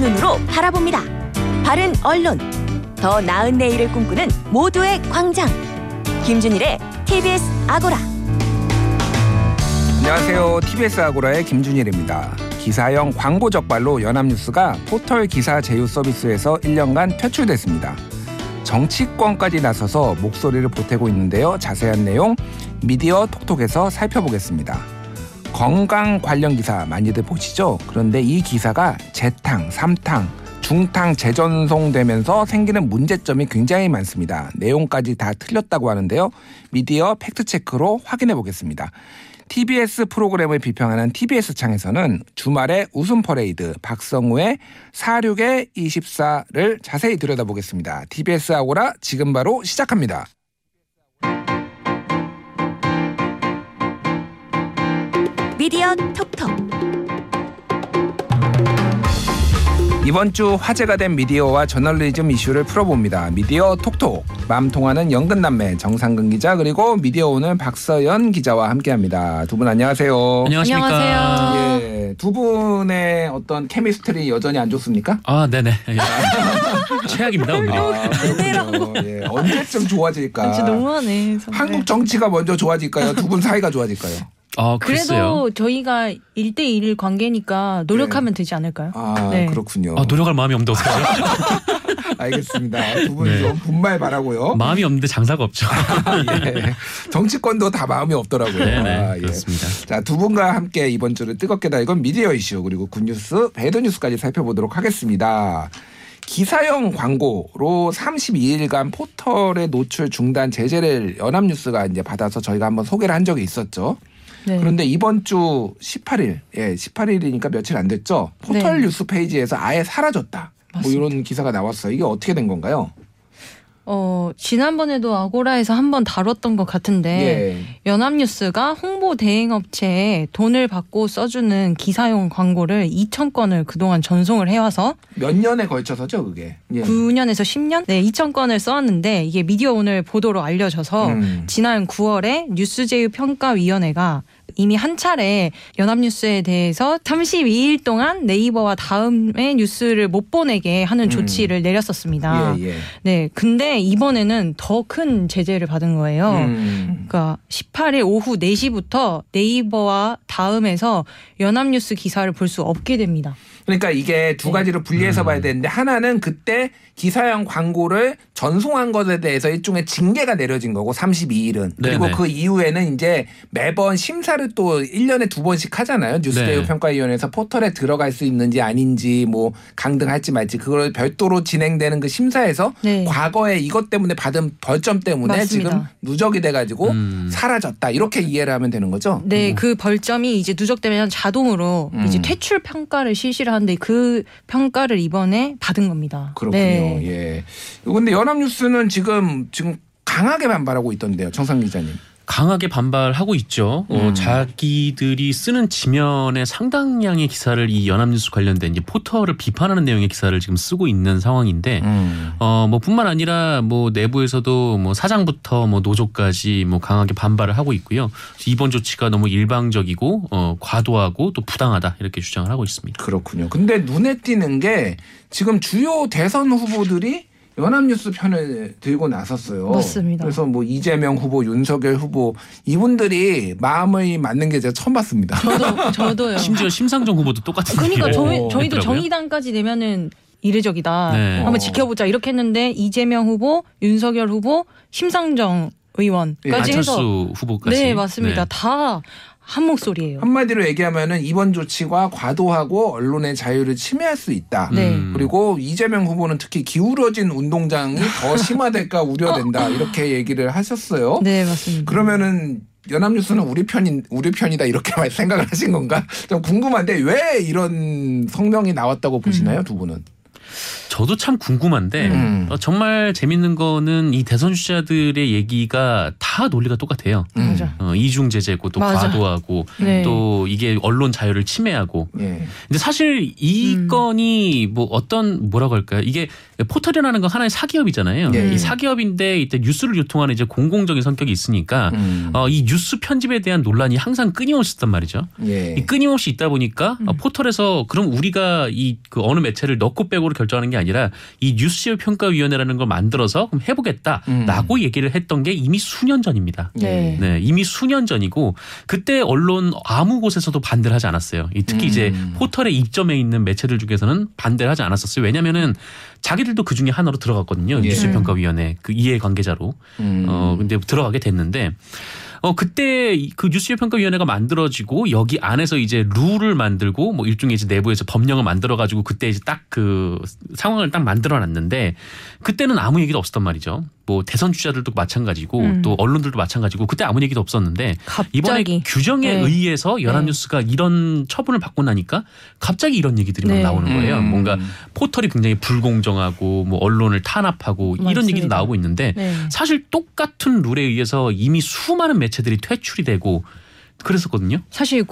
눈으로 바라봅니다. 바른 언론, 더 나은 내일을 꿈꾸는 모두의 광장. 김준일의 TBS 아고라. 안녕하세요. TBS 아고라의 김준일입니다. 기사형 광고 적발로 연합뉴스가 포털 기사 제휴 서비스에서 1년간 퇴출됐습니다. 정치권까지 나서서 목소리를 보태고 있는데요. 자세한 내용 미디어 톡톡에서 살펴보겠습니다. 건강 관련 기사 많이들 보시죠? 그런데 이 기사가 재탕, 삼탕, 중탕 재전송되면서 생기는 문제점이 굉장히 많습니다. 내용까지 다 틀렸다고 하는데요. 미디어 팩트체크로 확인해 보겠습니다. TBS 프로그램을 비평하는 TBS 창에서는 주말에 웃음 퍼레이드 박성우의 46의 24를 자세히 들여다보겠습니다. TBS 아고라 지금 바로 시작합니다. 미디어 톡톡. 이번 주 화제가 된 미디어와 저널리즘 이슈를 풀어봅니다. 미디어 톡톡 맘 통하는 연근 남매 정상근 기자 그리고 미디어 오늘 박서연 기자와 함께합니다. 두 분 안녕하세요. 안녕하십니까. 안녕하세요. 예, 두 분의 어떤 케미스트리 여전히 안 좋습니까? 아, 네네. 예. 최악입니다, 오늘이. 아, 그렇군요. 예, 언제쯤 좋아질까? 진짜 너무하네. 정말. 한국 정치가 먼저 좋아질까요? 두 분 사이가 좋아질까요? 아. 그래도 저희가 1대1 관계니까 노력하면 되지 않을까요? 아 네. 그렇군요. 아, 노력할 마음이 없는데 어떡하죠? 알겠습니다. 두분 네. 좀 분말 바라고요. 마음이 없는데 장사가 없죠. 예. 정치권도 다 마음이 없더라고요. 네네. 아, 예. 그렇습니다. 자, 두 분과 함께 이번 주를 뜨겁게 달건 미디어 이슈 그리고 굿뉴스, 배드 뉴스까지 살펴보도록 하겠습니다. 기사형 광고로 32일간 포털의 노출 중단 제재를 연합뉴스가 이제 받아서 저희가 한번 소개를 한 적이 있었죠. 네. 그런데 이번 주 18일, 예, 18일이니까 며칠 안 됐죠. 포털 네. 뉴스 페이지에서 아예 사라졌다. 뭐 맞습니다. 이런 기사가 나왔어요. 이게 어떻게 된 건가요? 어, 지난번에도 아고라에서 한번 다뤘던 것 같은데 예. 연합뉴스가 홍보 대행 업체에 돈을 받고 써주는 기사용 광고를 2천 건을 그동안 전송을 해와서 몇 년에 걸쳐서죠, 그게. 예. 9년에서 10년? 네, 2천 건을 써왔는데 이게 미디어 오늘 보도로 알려져서 음. 지난 9월에 뉴스제휴 평가위원회가 이미 한 차례 연합뉴스에 대해서 32일 동안 네이버와 다음의 뉴스를 못 보내게 하는 음. 조치를 내렸었습니다. 예, 예. 네, 근데 이번에는 더 큰 제재를 받은 거예요. 음. 그러니까 18일 오후 4시부터 네이버와 다음에서 연합뉴스 기사를 볼 수 없게 됩니다. 그러니까 이게 두 가지로 분리해서 봐야 되는데 하나는 그때 기사형 광고를 전송한 것에 대해서 일종의 징계가 내려진 거고 32일은 그리고 네네. 그 이후에는 이제 매번 심사를 또 1년에 두 번씩 하잖아요. 뉴스제휴 네. 평가위원회에서 포털에 들어갈 수 있는지 아닌지 뭐 강등할지 말지 그걸 별도로 진행되는 그 심사에서 네. 과거에 이것 때문에 받은 벌점 때문에 맞습니다. 지금 누적이 돼 가지고 음. 사라졌다. 이렇게 이해를 하면 되는 거죠? 네, 그 벌점이 이제 누적되면 자동으로 음. 이제 퇴출 평가를 실시를 하는 데 그 평가를 이번에 받은 겁니다. 그렇군요. 네. 예. 근데 연합뉴스는 지금 지금 강하게 반발하고 있던데요, 정상 기자님. 강하게 반발하고 있죠. 어, 음. 자기들이 쓰는 지면에 상당량의 기사를 이 연합뉴스 관련된 이제 포털을 비판하는 내용의 기사를 지금 쓰고 있는 상황인데 음. 어, 뭐 뿐만 아니라 뭐 내부에서도 뭐 사장부터 뭐 노조까지 뭐 강하게 반발을 하고 있고요. 이번 조치가 너무 일방적이고 어, 과도하고 또 부당하다 이렇게 주장을 하고 있습니다. 그렇군요. 근데 눈에 띄는 게 지금 주요 대선 후보들이 연합뉴스 편을 들고 나섰어요. 맞습니다. 그래서 뭐 이재명 후보, 윤석열 후보 이분들이 마음을 맞는 게 제가 처음 봤습니다. 저도 저도요. 심지어 심상정 후보도 똑같은 그러니까 저희 어, 저희도 했더라고요. 정의당까지 내면은 이례적이다. 네. 한번 어. 지켜보자 이렇게 했는데 이재명 후보, 윤석열 후보, 심상정 의원까지 예, 해서 안철수 후보까지. 네 맞습니다. 네. 다 한 목소리예요. 한마디로 얘기하면은 이번 조치가 과도하고 언론의 자유를 침해할 수 있다. 네. 음. 그리고 이재명 후보는 특히 기울어진 운동장이 더 심화될까 우려된다 이렇게 얘기를 하셨어요. 네 맞습니다. 그러면은 연합뉴스는 우리 편인 우리 편이다 이렇게 생각을 하신 건가? 좀 궁금한데 왜 이런 성명이 나왔다고 보시나요, 두 분은? 저도 참 궁금한데 음. 어, 정말 재밌는 거는 이 대선 주자들의 얘기가 다다 논리가 똑같아요. 음. 맞아. 어, 이중 제재고 또 맞아. 과도하고 네. 또 이게 언론 자유를 침해하고 예. 근데 사실 이 음. 건이 뭐 어떤 뭐라고 할까요? 이게 포털이라는 건 하나의 사기업이잖아요. 네. 이 사기업인데 이때 뉴스를 유통하는 이제 공공적인 성격이 있으니까 음. 어, 이 뉴스 편집에 대한 논란이 항상 끊임없이 있단 말이죠. 예. 이 끊임없이 있다 보니까 음. 어, 포털에서 그럼 우리가 이 그 어느 매체를 넣고 빼고를 결정하는 게 아니라 이 뉴스 평가위원회라는 걸 만들어서 그럼 해보겠다라고 음. 얘기를 했던 게 이미 수년 전입니다. 네. 네, 이미 수년 전이고 그때 언론 아무 곳에서도 반대를 하지 않았어요. 이 특히 음. 이제 포털에 입점해 있는 매체들 중에서는 반대를 하지 않았었어요. 왜냐면은 자기들도 그 중에 하나로 들어갔거든요. 예. 뉴스평가위원회 그 이해 관계자로. 음. 어 근데 들어가게 됐는데 어 그때 이- 그 뉴스평가위원회가 만들어지고 여기 안에서 이제 룰을 만들고 뭐 일종의 이제 내부에서 법령을 만들어 가지고 그때 이제 딱 그 상황을 딱 만들어 놨는데 그때는 아무 얘기도 없었단 말이죠. 뭐 대선 주자들도 마찬가지고 음. 또 언론들도 마찬가지고 그때 아무 얘기도 없었는데 이번에 갑자기 규정에 네. 의해서 연합뉴스가 이런 처분을 받고 나니까 갑자기 이런 얘기들이 막 네. 나오는 거예요. 음. 뭔가 포털이 굉장히 불공정하고 뭐 언론을 탄압하고 이런 맞습니다. 얘기도 나오고 있는데 네. 사실 똑같은 룰에 의해서 이미 수많은 매체들이 퇴출이 되고 그랬었거든요. 사실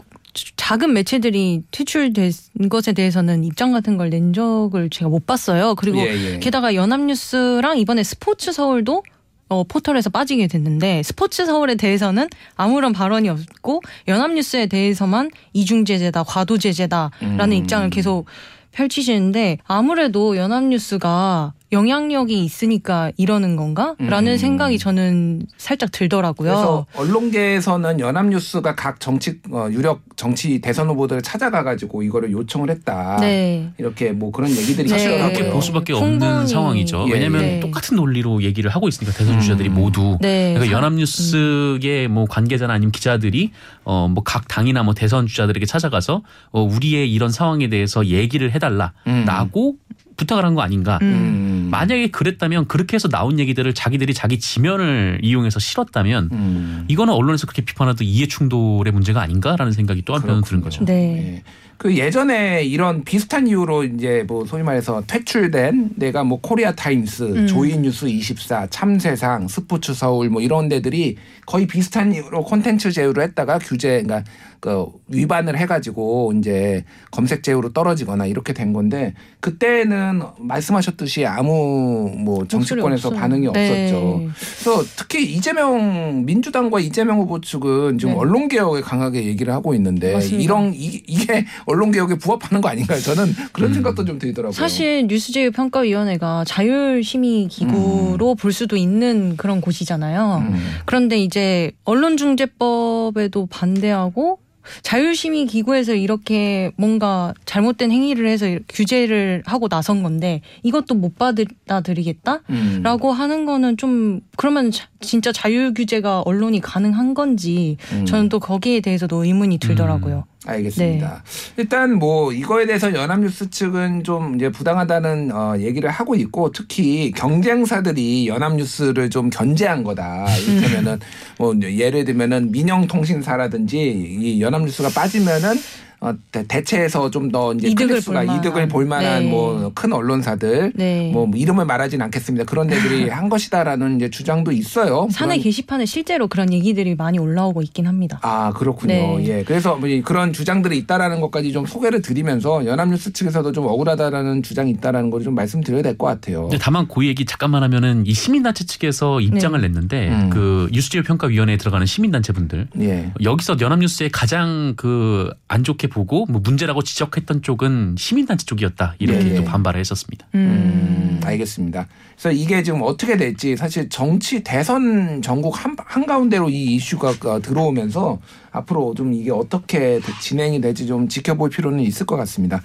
작은 매체들이 퇴출된 것에 대해서는 입장 같은 걸 낸 적을 제가 못 봤어요. 그리고 예, 예. 게다가 연합뉴스랑 이번에 스포츠 서울도 어, 포털에서 빠지게 됐는데 스포츠 서울에 대해서는 아무런 발언이 없고 연합뉴스에 대해서만 이중 제재다, 과도 제재다라는 음. 입장을 계속 펼치시는데 아무래도 연합뉴스가 영향력이 있으니까 이러는 건가?라는 음. 생각이 저는 살짝 들더라고요. 그래서 언론계에서는 연합뉴스가 각 정치 어, 유력 정치 대선 후보들을 찾아가 가지고 이거를 요청을 했다. 네. 이렇게 뭐 그런 얘기들이 네. 있더라고요. 그렇게 볼 수밖에 없는 충분히. 상황이죠. 예, 왜냐하면 예. 똑같은 논리로 얘기를 하고 있으니까 대선 주자들이 음. 모두. 네. 그러니까 사- 연합뉴스의 뭐 관계자나 아니면 기자들이 어 뭐 각 당이나 뭐 대선 주자들에게 찾아가서 어 우리의 이런 상황에 대해서 얘기를 해달라라고 부탁을 한 거 아닌가. 음. 음. 만약에 그랬다면 그렇게 해서 나온 얘기들을 자기들이 자기 지면을 이용해서 실었다면 음. 이거는 언론에서 그렇게 비판하던 이해 충돌의 문제가 아닌가라는 생각이 또 한편으로 드는 거죠. 네. 예. 그 예전에 이런 비슷한 이유로 이제 뭐 소위 말해서 퇴출된 데가 뭐 코리아 타임스, 음. 조이뉴스 24, 참세상, 스포츠 서울 뭐 이런 데들이 거의 비슷한 이유로 콘텐츠 제휴를 했다가 규제 그러니까 그 위반을 해가지고 이제 검색 제휴로 떨어지거나 이렇게 된 건데 그때는 말씀하셨듯이 아무 뭐 정치권에서. 반응이 네. 없었죠. 그래서 특히 이재명 민주당과 이재명 후보 측은 지금 네. 언론 개혁에 강하게 얘기를 하고 있는데 맞습니다. 이런 이, 이게 언론 개혁에 부합하는 거 아닌가요? 저는 그런 음. 생각도 좀 들더라고요. 사실 뉴스제휴 평가위원회가 자율심의 기구로 볼 수도 있는 그런 곳이잖아요. 음. 그런데 이제 언론중재법에도 반대하고 자율심의 기구에서 이렇게 뭔가 잘못된 행위를 해서 규제를 하고 나선 건데 이것도 못 받아들이겠다? 음. 라고 하는 거는 좀 그러면 자- 진짜 자율 규제가 언론이 가능한 건지 음. 저는 또 거기에 대해서도 의문이 들더라고요. 알겠습니다. 일단 뭐 이거에 대해서 연합뉴스 측은 좀 이제 부당하다는 어, 얘기를 하고 있고 특히 경쟁사들이 연합뉴스를 좀 견제한 거다. 이를테면은 뭐 예를 들면은 민영통신사라든지 이 연합뉴스가 빠지면은 어, 대- 대체해서 좀 더 이제 이득을 클릭수가 볼 만한. 이득을 볼 만한 네. 뭐큰 언론사들 네. 뭐 이름을 말하진 않겠습니다. 그런 데들이 한 것이다라는 이제 주장도 있어요. 사내 그런- 게시판에 실제로 그런 얘기들이 많이 올라오고 있긴 합니다. 아 그렇군요. 네. 예, 그래서 뭐 이- 그런 주장들이 있다라는 것까지 좀 소개를 드리면서 연합뉴스 측에서도 좀 억울하다라는 주장이 있다라는 걸 좀 말씀드려야 될 것 같아요. 근데 다만 그 얘기 잠깐만 하면은 이 시민단체 측에서 입장을 냈는데 음. 그 뉴스제휴 평가위원회에 들어가는 시민단체 분들 예. 여기서 연합뉴스에 가장 그 안 좋게 보고 뭐 문제라고 지적했던 쪽은 시민단체 쪽이었다 이렇게 네. 또 반발을 했었습니다. 음, 알겠습니다. 그래서 이게 지금 어떻게 될지 사실 정치 대선 전국 한, 한가운데로 이 이슈가 어, 들어오면서 앞으로 좀 이게 어떻게 되- 진행이 될지 좀 지켜볼 필요는 있을 것 같습니다.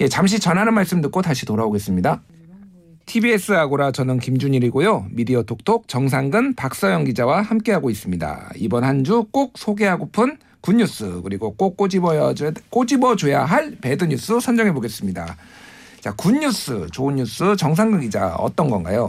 예, 잠시 전하는 말씀 듣고 다시 돌아오겠습니다. TBS 아고라 저는 김준일이고요. 미디어 톡톡 정상근 박서영 기자와 함께하고 있습니다. 이번 한 주 꼭 소개하고픈 굿뉴스 그리고 꼭 꼬집어야 꼬집어줘야 할 배드 뉴스 선정해 보겠습니다. 자, 굿뉴스, 좋은 뉴스 정상근 기자 어떤 건가요?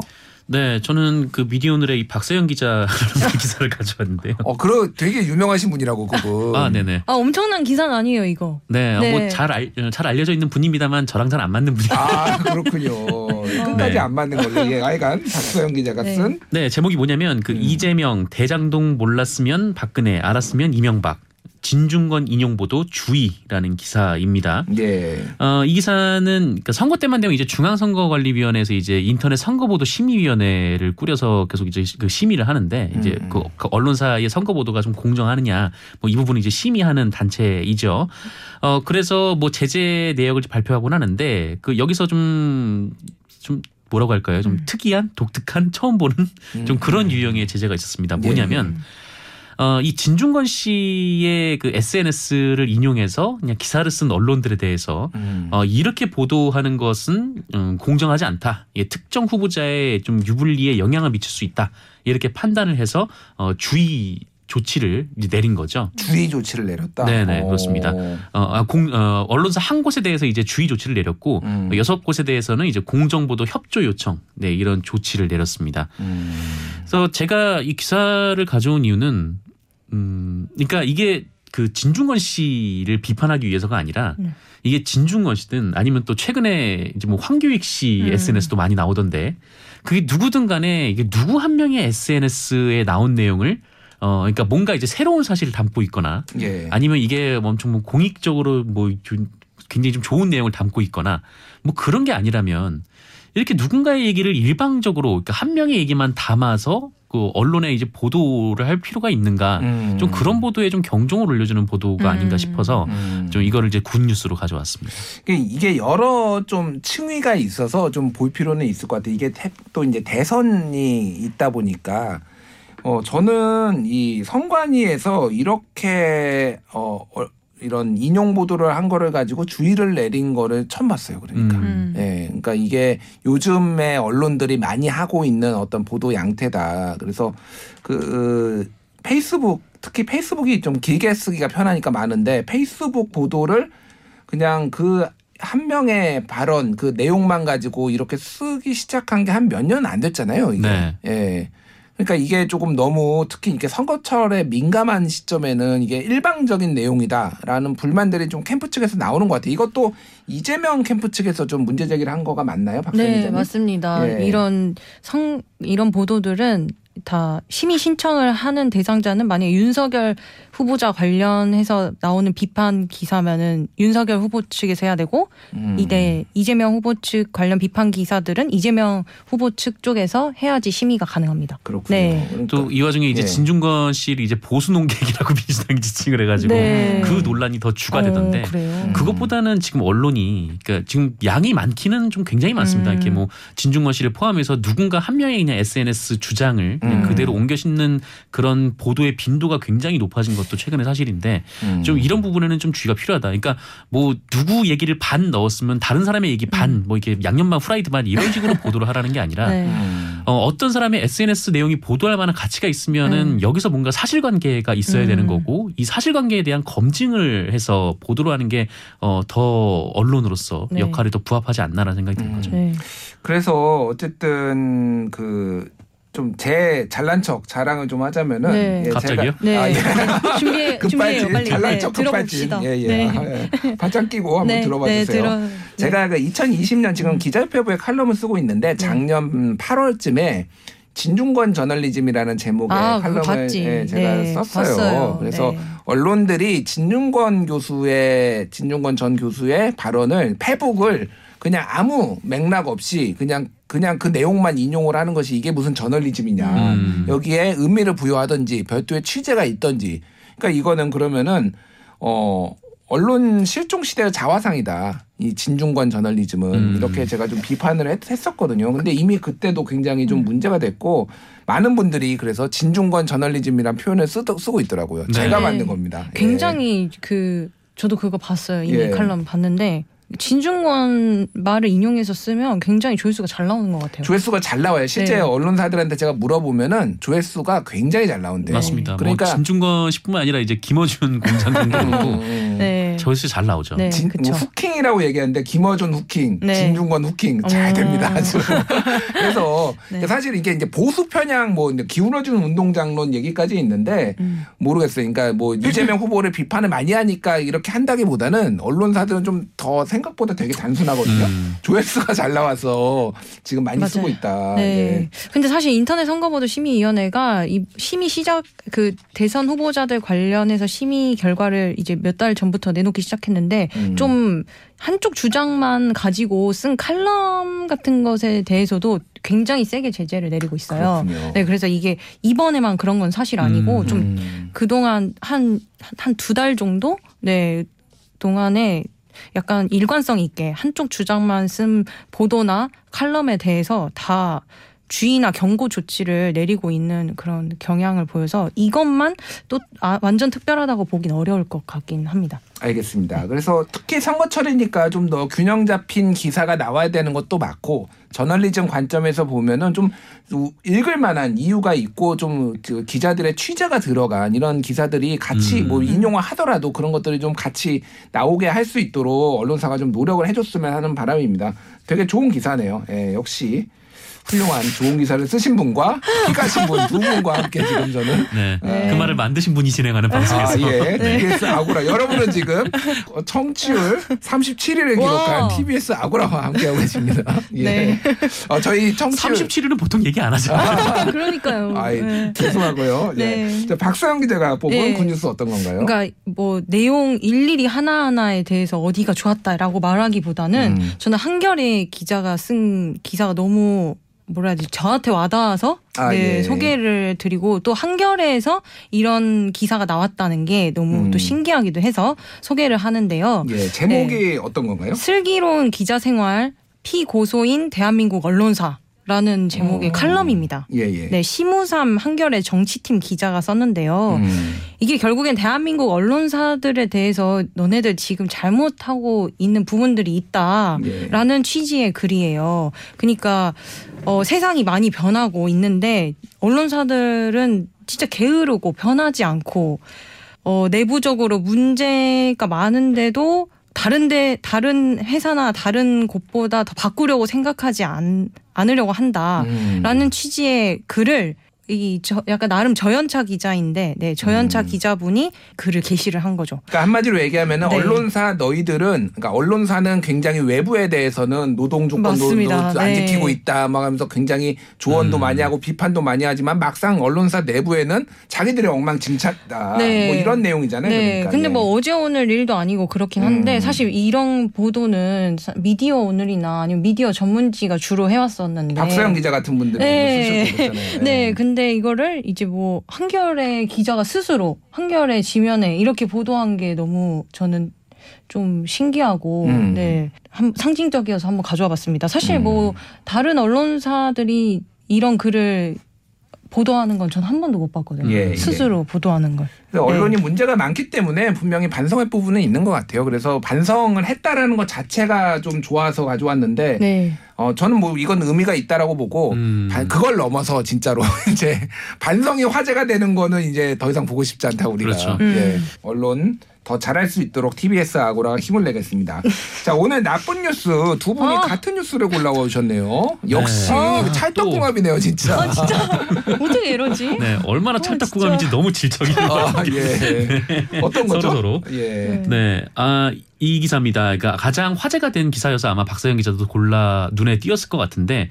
네, 저는 그 미디어오늘의 이 박서영 기자라는 기사를 가져왔는데요. 어, 그러 되게 유명하신 분이라고 그분. 아, 네네. 아 엄청난 기사는 아니에요 이거. 네, 네. 뭐잘 알, 잘 알려져 있는 분입니다만 저랑 잘 안 맞는 분이에요. 아, 그렇군요. 끝까지 네. 안 맞는 걸로. 예, 하여간 박서영 기자가 네. 쓴 네, 제목이 뭐냐면 그 음. 이재명 대장동 몰랐으면 박근혜 알았으면 이명박 진중권 인용 보도 주의라는 기사입니다. 예. 어, 이 기사는 그러니까 선거 때만 되면 이제 중앙선거관리위원회에서 이제 인터넷 선거보도 심의위원회를 꾸려서 계속 이제 그 심의를 하는데 이제 음. 그, 그 언론사의 선거 보도가 좀 공정하느냐 뭐 이 부분을 이제 심의하는 단체이죠. 어 그래서 뭐 제재 내역을 발표하곤 하는데 그 여기서 좀좀 뭐라고 할까요? 좀 음. 특이한 독특한 처음 보는 좀 그런 유형의 제재가 있었습니다. 네. 뭐냐면 어, 이 진중권 씨의 그 SNS를 인용해서 그냥 기사를 쓴 언론들에 대해서 음. 어, 이렇게 보도하는 것은 음, 공정하지 않다. 예, 특정 후보자의 좀 유불리에 영향을 미칠 수 있다. 이렇게 판단을 해서 어, 주의 조치를 내린 거죠. 주의 조치를 내렸다. 네네, 어. 그렇습니다. 어, 아, 공, 어, 언론사 한 곳에 대해서 이제 주의 조치를 내렸고 음. 여섯 곳에 대해서는 이제 공정보도 협조 요청, 네 이런 조치를 내렸습니다. 음. 그래서 제가 이 기사를 가져온 이유는 음 그러니까 이게 그 진중권 씨를 비판하기 위해서가 아니라 네. 이게 진중권 씨든 아니면 또 최근에 이제 뭐 황교익 씨 음. SNS도 많이 나오던데 그게 누구든 간에 이게 누구 한 명의 SNS에 나온 내용을 어 그러니까 뭔가 이제 새로운 사실을 담고 있거나 예. 아니면 이게 뭐 엄청 뭐 공익적으로 뭐좀 굉장히 좀 좋은 내용을 담고 있거나 뭐 그런 게 아니라면 이렇게 누군가의 얘기를 일방적으로 그러니까 한 명의 얘기만 담아서 그 언론에 이제 보도를 할 필요가 있는가 음. 좀 그런 보도에 좀 경종을 울려주는 보도가 아닌가 음. 싶어서 음. 좀 이거를 이제 군 뉴스로 가져왔습니다. 이게 여러 좀 층위가 있어서 좀 볼 필요는 있을 것 같아요. 이게 태- 또 이제 대선이 있다 보니까 어 저는 이 선관위에서 이렇게 어 어, 이런 인용 보도를 한 거를 가지고 주의를 내린 거를 처음 봤어요. 그러니까. 음. 음. 예, 그러니까 이게 요즘에 언론들이 많이 하고 있는 어떤 보도 양태다. 그래서 그 페이스북 특히 페이스북이 좀 길게 쓰기가 편하니까 많은데 페이스북 보도를 그냥 그 한 명의 발언 그 내용만 가지고 이렇게 쓰기 시작한 게 한 몇 년 안 됐잖아요. 이게. 네. 예. 그러니까 이게 조금 너무 특히 이렇게 선거철에 민감한 시점에는 이게 일방적인 내용이다라는 불만들이 좀 캠프 측에서 나오는 것 같아요. 이것도 이재명 캠프 측에서 좀 문제 제기를 한 거가 맞나요, 박사님? 네 기자님? 맞습니다. 예. 이런 성 이런 보도들은 다 심의 신청을 하는 대상자는 만약 윤석열 후보자 관련해서 나오는 비판 기사면은 윤석열 후보 측에서 해야 되고 음. 이대 이재명 후보 측 관련 비판 기사들은 이재명 후보 측 쪽에서 해야지 심의가 가능합니다. 그렇군요. 네. 그러니까 또이 와중에 이제 예. 진중권 씨를 이제 보수 농객이라고 민주당이 지칭을 해가지고 네. 그 논란이 더 추가되던데 어, 그래요. 음. 그것보다는 지금 언론이 그러니까 지금 양이 많기는 좀 굉장히 많습니다. 음. 이렇게 뭐 진중권 씨를 포함해서 누군가 한 명의 그냥 SNS 주장을 그냥 음. 그대로 옮겨 싣는 그런 보도의 빈도가 굉장히 높아진 것도 최근의 사실인데 음. 좀 이런 부분에는 좀 주의가 필요하다. 그러니까 뭐 누구 얘기를 반 넣었으면 다른 사람의 얘기 반 뭐 이렇게 양념만 후라이드 반 이런 식으로 보도를 하라는 게 아니라 네. 음. 어, 어떤 사람의 SNS 내용이 보도할 만한 가치가 있으면은 음. 여기서 뭔가 사실관계가 있어야 음. 되는 거고 이 사실관계에 대한 검증을 해서 보도를 하는 게 어, 더 언론으로서 네. 역할이 더 부합하지 않나라는 생각이 드는 음. 거죠. 네. 그래서 어쨌든 그 좀 제 잘난 척 자랑을 좀 하자면은 네. 예, 갑자기요? 제가- 네. 아, 예. 준비해 준비해요 급발진 빨리 잘난 네, 척 급발진 들어봅시다. 예 예 네. 예. 반짝 끼고 한번 네, 들어봐 네, 주세요. 들어- 네. 제가 그 2020년 지금 기자협회부에 칼럼을 쓰고 있는데 작년 8월쯤에 진중권 저널리즘이라는 제목의 아, 칼럼을. 예, 제가 네, 썼어요. 봤어요. 그래서 네. 언론들이 진중권 교수의 진중권 전 교수의 발언을 페북을 그냥 아무 맥락 없이 그냥 그냥 그 내용만 인용을 하는 것이 이게 무슨 저널리즘이냐. 음. 여기에 의미를 부여하든지 별도의 취재가 있든지. 그러니까 이거는 그러면은 어 언론 실종 시대의 자화상이다. 이 진중권 저널리즘은 음. 이렇게 제가 좀 비판을 했, 했었거든요. 근데 이미 그때도 굉장히 음. 좀 문제가 됐고 많은 분들이 그래서 진중권 저널리즘이란 표현을 쓰, 쓰고 있더라고요. 네. 제가 네. 만든 겁니다. 예. 굉장히 그 저도 그거 봤어요. 이미 예. 칼럼 봤는데 진중권 말을 인용해서 쓰면 굉장히 조회수가 잘 나오는 것 같아요. 조회수가 잘 나와요. 실제 네. 언론사들한테 제가 물어보면은 조회수가 굉장히 잘 나온대요. 맞습니다. 그러니까 뭐 진중권 씨뿐만 아니라 이제 김어준 공장장도 음, 그렇고 음. 네. 조회수 잘 나오죠. 네. 진. 뭐 후킹이라고 얘기하는데 김어준 후킹, 네. 진중권 후킹 잘 음. 됩니다. 아주. 그래서 네. 사실 이게 이제 보수 편향 뭐 이제 기울어주는 운동장론 얘기까지 있는데 음. 모르겠어요. 그러니까 뭐 이재명 후보를 비판을 많이 하니까 이렇게 한다기보다는 언론사들은 좀더 생 각보다 되게 단순하거든요. 음. 조회수가 잘 나와서 지금 많이 맞아요. 쓰고 있다. 네. 예. 근데 사실 인터넷 선거보도 심의위원회가 이 심의 시작 그 대선 후보자들 관련해서 심의 결과를 이제 몇 달 전부터 내놓기 시작했는데 음. 좀 한쪽 주장만 가지고 쓴 칼럼 같은 것에 대해서도 굉장히 세게 제재를 내리고 있어요. 그렇군요. 네, 그래서 이게 이번에만 그런 건 사실 아니고 음. 좀 음. 그동안 한 한 두 달 정도 네 동안에 약간 일관성 있게 한쪽 주장만 쓴 보도나 칼럼에 대해서 다 주의나 경고 조치를 내리고 있는 그런 경향을 보여서 이것만 또 아, 완전 특별하다고 보긴 어려울 것 같긴 합니다. 알겠습니다. 그래서 특히 선거철이니까 좀 더 균형 잡힌 기사가 나와야 되는 것도 맞고 저널리즘 관점에서 보면은 좀 읽을 만한 이유가 있고 좀 그 기자들의 취재가 들어간 이런 기사들이 같이 음. 뭐 인용을 하더라도 그런 것들이 좀 같이 나오게 할 수 있도록 언론사가 좀 노력을 해줬으면 하는 바람입니다. 되게 좋은 기사네요. 예, 역시 훌륭한 좋은 기사를 쓰신 분과 피가신 분 두 분과 함께 지금 저는 네. 네. 그 말을 만드신 분이 진행하는 아, 방송에서 예. TBS 아고라. 여러분은 지금 어, 청취율 37위를 기록한 와. TBS 아고라와 함께하고 계십니다. 예. 네. 어, 저희 청취율 37위는 보통 얘기 안 하잖아요. 그러니까요. 아이, 네. 죄송하고요. 예. 네. 자, 박서영 기자가 뽑은 네. 굿뉴스 어떤 건가요? 그러니까 뭐 내용 일일이 하나하나에 대해서 어디가 좋았다라고 말하기보다는 음. 저는 한겨레 기자가 쓴 기사가 너무 뭐라 해야지 저한테 와닿아서 아, 네, 예. 소개를 드리고 또 한겨레에서 이런 기사가 나왔다는 게 너무 음. 또 신기하기도 해서 소개를 하는데요. 예, 제목이 네. 어떤 건가요? 슬기로운 기자 생활 피고소인 대한민국 언론사 라는 제목의 어. 칼럼입니다. 예, 예. 네, 심우삼 한겨레 정치팀 기자가 썼는데요. 음. 이게 결국엔 대한민국 언론사들에 대해서 너네들 지금 잘못하고 있는 부분들이 있다라는 예. 취지의 글이에요. 그러니까 어, 세상이 많이 변하고 있는데 언론사들은 진짜 게으르고 변하지 않고 어, 내부적으로 문제가 많은데도 다른데 다른 회사나 다른 곳보다 더 바꾸려고 생각하지 않, 않으려고 한다라는 음. 취지의 글을 이 저 약간 나름 저연차 기자인데 네 저연차 음. 기자분이 글을 게시를 한 거죠. 그러니까 한마디로 얘기하면은 네. 언론사 너희들은 그러니까 언론사는 굉장히 외부에 대해서는 노동 조건도. 안 네. 지키고 있다 막 하면서 굉장히 조언도 음. 많이 하고 비판도 많이 하지만 막상 언론사 내부에는 자기들이 엉망진창다 네. 뭐 이런 내용이잖아요. 네, 그러니까. 근데 예. 뭐 어제 오늘 일도 아니고 그렇긴 한데 음. 사실 이런 보도는 사- 미디어 오늘이나 아니면 미디어 전문지가 주로 해왔었는데. 박서영 기자 같은 분들이 네. 쓰시고 그랬잖아요. 네, 근데 이거를 이제 뭐 한겨레 기자가 스스로 한겨레 지면에 이렇게 보도한 게 너무 저는 좀 신기하고 음. 네 한, 상징적이어서 한번 가져와 봤습니다. 사실 음. 뭐 다른 언론사들이 이런 글을 보도하는 건 전 한 번도 못 봤거든요. 예, 예. 스스로 보도하는 걸. 그래서 언론이 문제가 많기 때문에 분명히 반성할 부분은 있는 것 같아요. 그래서 반성을 했다라는 것 자체가 좀 좋아서 가져왔는데 네. 어 저는 뭐 이건 의미가 있다라고 보고 음. 반- 그걸 넘어서 진짜로 이제 반성이 화제가 되는 거는 이제 더 이상 보고 싶지 않다 우리가 그렇죠. 음. 예 언론 더 잘할 수 있도록 TBS 아고라가 힘을 내겠습니다. 자 오늘 나쁜 뉴스 두 분이 아. 같은 뉴스를 골라와 오셨네요. 역시 아, 찰떡궁합이네요 진짜. 아 진짜 어떻게 이러지? 네, 얼마나 어, 찰떡궁합인지 너무 질적이에요. 아, 예. 어떤 거죠? 서로 서로. 예. 네, 아, 이 기사입니다. 그러니까 가장 화제가 된 기사여서 아마 박서연 기자도 골라 눈에 띄었을 것 같은데,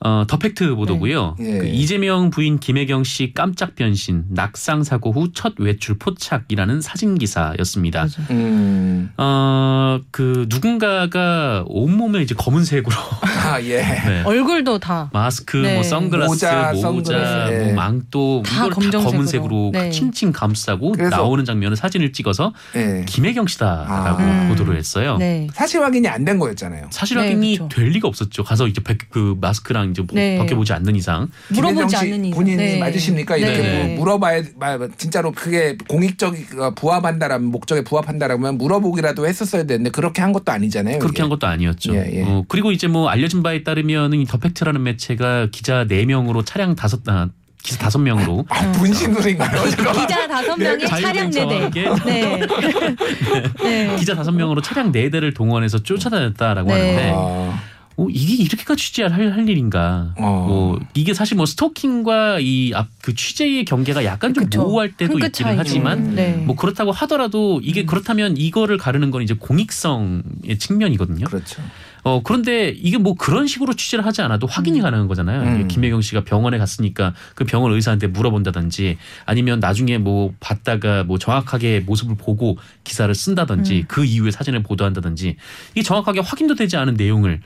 어, 더 팩트 보도고요. 네. 예. 그 이재명 부인 김혜경 씨 깜짝 변신, 낙상 사고 후 첫 외출 포착이라는 사진 기사였습니다. 음. 어, 그 누군가가 온 몸에 이제 검은색으로 아 예. 네. 얼굴도 다. 마스크, 네. 뭐 선글라스, 모자, 모자, 선글라스, 예. 뭐 망토 다 이걸 다 검정색으로. 검은색으로 네. 칭칭 감싸고 나오는 장면을 사진을 찍어서 예. 김혜경 씨다라고 아. 보도를 했어요. 네. 사실 확인이 안 된 거였잖아요. 사실 네, 확인이 그쵸. 될 리가 없었죠. 가서 이제 백- 그 마스크랑 이제 뭐 네. 벗겨보지 않는 이상 물어보지 않는 이상. 본인이 네. 맞으십니까? 이렇게 네. 뭐 물어봐야 말- 진짜로 그게 공익적 어, 부합한다라면 목적에 부합한다라면 물어보기라도 했었어야 되는데 그렇게 한 것도 아니잖아요. 그렇게 이게. 한 것도 아니었죠. 예, 예. 어, 그리고 이제 뭐 알려진 바에 따르면은 이 더팩트라는 매체가 기자 4 명으로 차량 다섯 아, 기사 다섯 명으로 아, 분신술인가요? 잠깐만. 기자 다섯 명에 차량 네 대. 네. 네. 기자 다섯 명으로 차량 네 대를 동원해서 쫓아다녔다라고 네. 하는데 아, 어, 이게 이렇게까지 취재할 할, 할 일인가? 어. 뭐 이게 사실 뭐 스토킹과 이앞그 취재의 경계가 약간 좀 그쵸. 모호할 때도 한끗 있기는 차이죠. 하지만 네. 뭐 그렇다고 하더라도 이게 그렇다면 이거를 가르는 건 이제 공익성의 측면이거든요. 그렇죠. 어 그런데 이게 뭐 그런 식으로 취재를 하지 않아도 확인이 가능한 거잖아요. 음. 김혜경 씨가 병원에 갔으니까 그 병원 의사한테 물어본다든지 아니면 나중에 뭐 봤다가 뭐 정확하게 모습을 보고 기사를 쓴다든지 음. 그 이후에 사진을 보도한다든지 이게 정확하게 확인도 되지 않은 내용을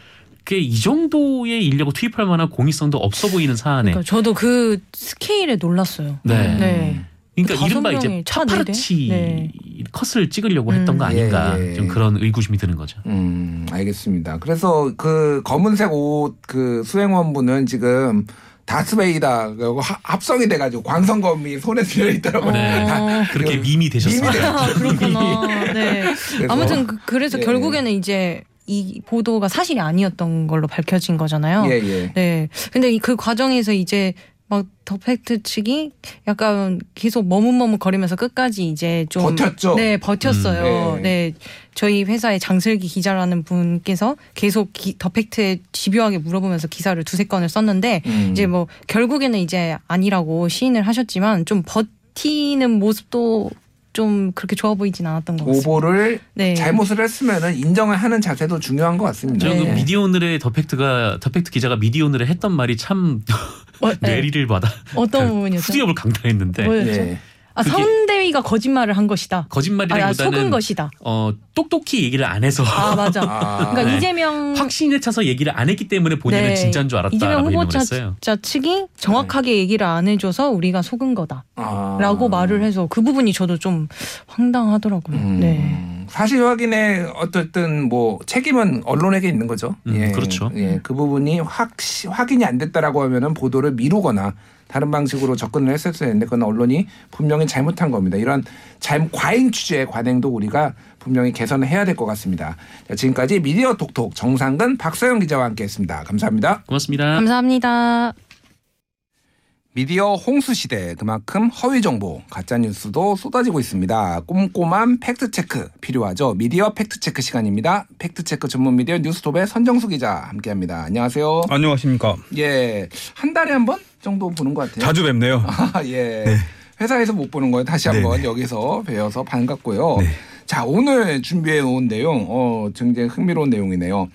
그게 이 정도의 인력을 투입할 만한 공익성도 없어 보이는 사안에 그러니까 저도 그 스케일에 놀랐어요. 네. 네. 그러니까 다섯 이른바 이제? 파파라치 네. 컷을 찍으려고 했던 거 음. 아닌가 예, 예. 좀 그런 의구심이 드는 거죠. 음, 알겠습니다. 그래서 그 검은색 옷 그 수행원분은 지금 다스베이다 그 하- 합성이 돼가지고 광선검이 손에 들려 있더라고요. 네. 어. 그렇게 그 밈이 되셨어요. 밈이 아, 그렇구나. 네. 그래서- 아무튼 그, 그래서 예. 결국에는 이제 이 보도가 사실이 아니었던 걸로 밝혀진 거잖아요. 예, 예. 네. 근데 이그 과정에서 이제 막더 팩트 측이 약간 계속 머뭇머뭇 거리면서 끝까지 이제 좀 버텼죠? 네, 버텼어요. 음, 네. 네. 저희 회사의 장슬기 기자라는 분께서 계속 기, 더 팩트에 집요하게 물어보면서 기사를 두세 건을 썼는데 음. 이제 뭐 결국에는 이제 아니라고 시인을 하셨지만 좀 버티는 모습도 좀 그렇게 좋아 보이진 않았던 것 같습니다. 오보를 네. 잘못을 했으면은 인정을 하는 자세도 중요한 것 같습니다. 저는 네. 그 미디어오늘의 더 팩트가 더 팩트 기자가 미디어오늘에 했던 말이 참 어, 네. 뇌리를 받아 어떤 부분이었어요? 후디업을 강타했는데 뭐였죠? 예. 아, 서은대위가 거짓말을 한 것이다. 아, 거짓말이라기보다는 속은 것이다. 어 똑똑히 얘기를 안 해서 아 맞아. 아. 그러니까 네. 이재명 확신에 차서 얘기를 안 했기 때문에 본인은 네. 진짜인 줄 알았다라고 이재명 후보자. 자 측이 정확하게 얘기를 안 해줘서 우리가 속은 거다라고 아. 말을 해서 그 부분이 저도 좀 황당하더라고요. 음, 네. 사실 확인에 어쨌든 뭐 책임은 언론에게 있는 거죠. 음, 그렇죠. 예, 그 부분이 확 확인이 안 됐다라고 하면은 보도를 미루거나 다른 방식으로 접근을 했었어야 했는데 그건 언론이 분명히 잘못한 겁니다. 이런 잘 과잉 취재 관행도 우리가 분명히 개선을 해야 될 것 같습니다. 자, 지금까지 미디어 톡톡 정상근 박서영 기자와 함께했습니다. 감사합니다. 고맙습니다. 감사합니다. 미디어 홍수 시대 그만큼 허위 정보, 가짜 뉴스도 쏟아지고 있습니다. 꼼꼼한 팩트 체크 필요하죠. 미디어 팩트 체크 시간입니다. 팩트 체크 전문 미디어 뉴스톱의 선정수 기자 함께합니다. 안녕하세요. 안녕하십니까. 예, 한 달에 한 번 정도 보는 것 같아요. 자주 뵙네요. 아, 예. 회사에서 못 보는 거예요. 다시 한번 네네. 여기서 뵈어서 반갑고요. 네. 자, 오늘 준비해 온 내용, 어, 굉장히 흥미로운 내용이네요.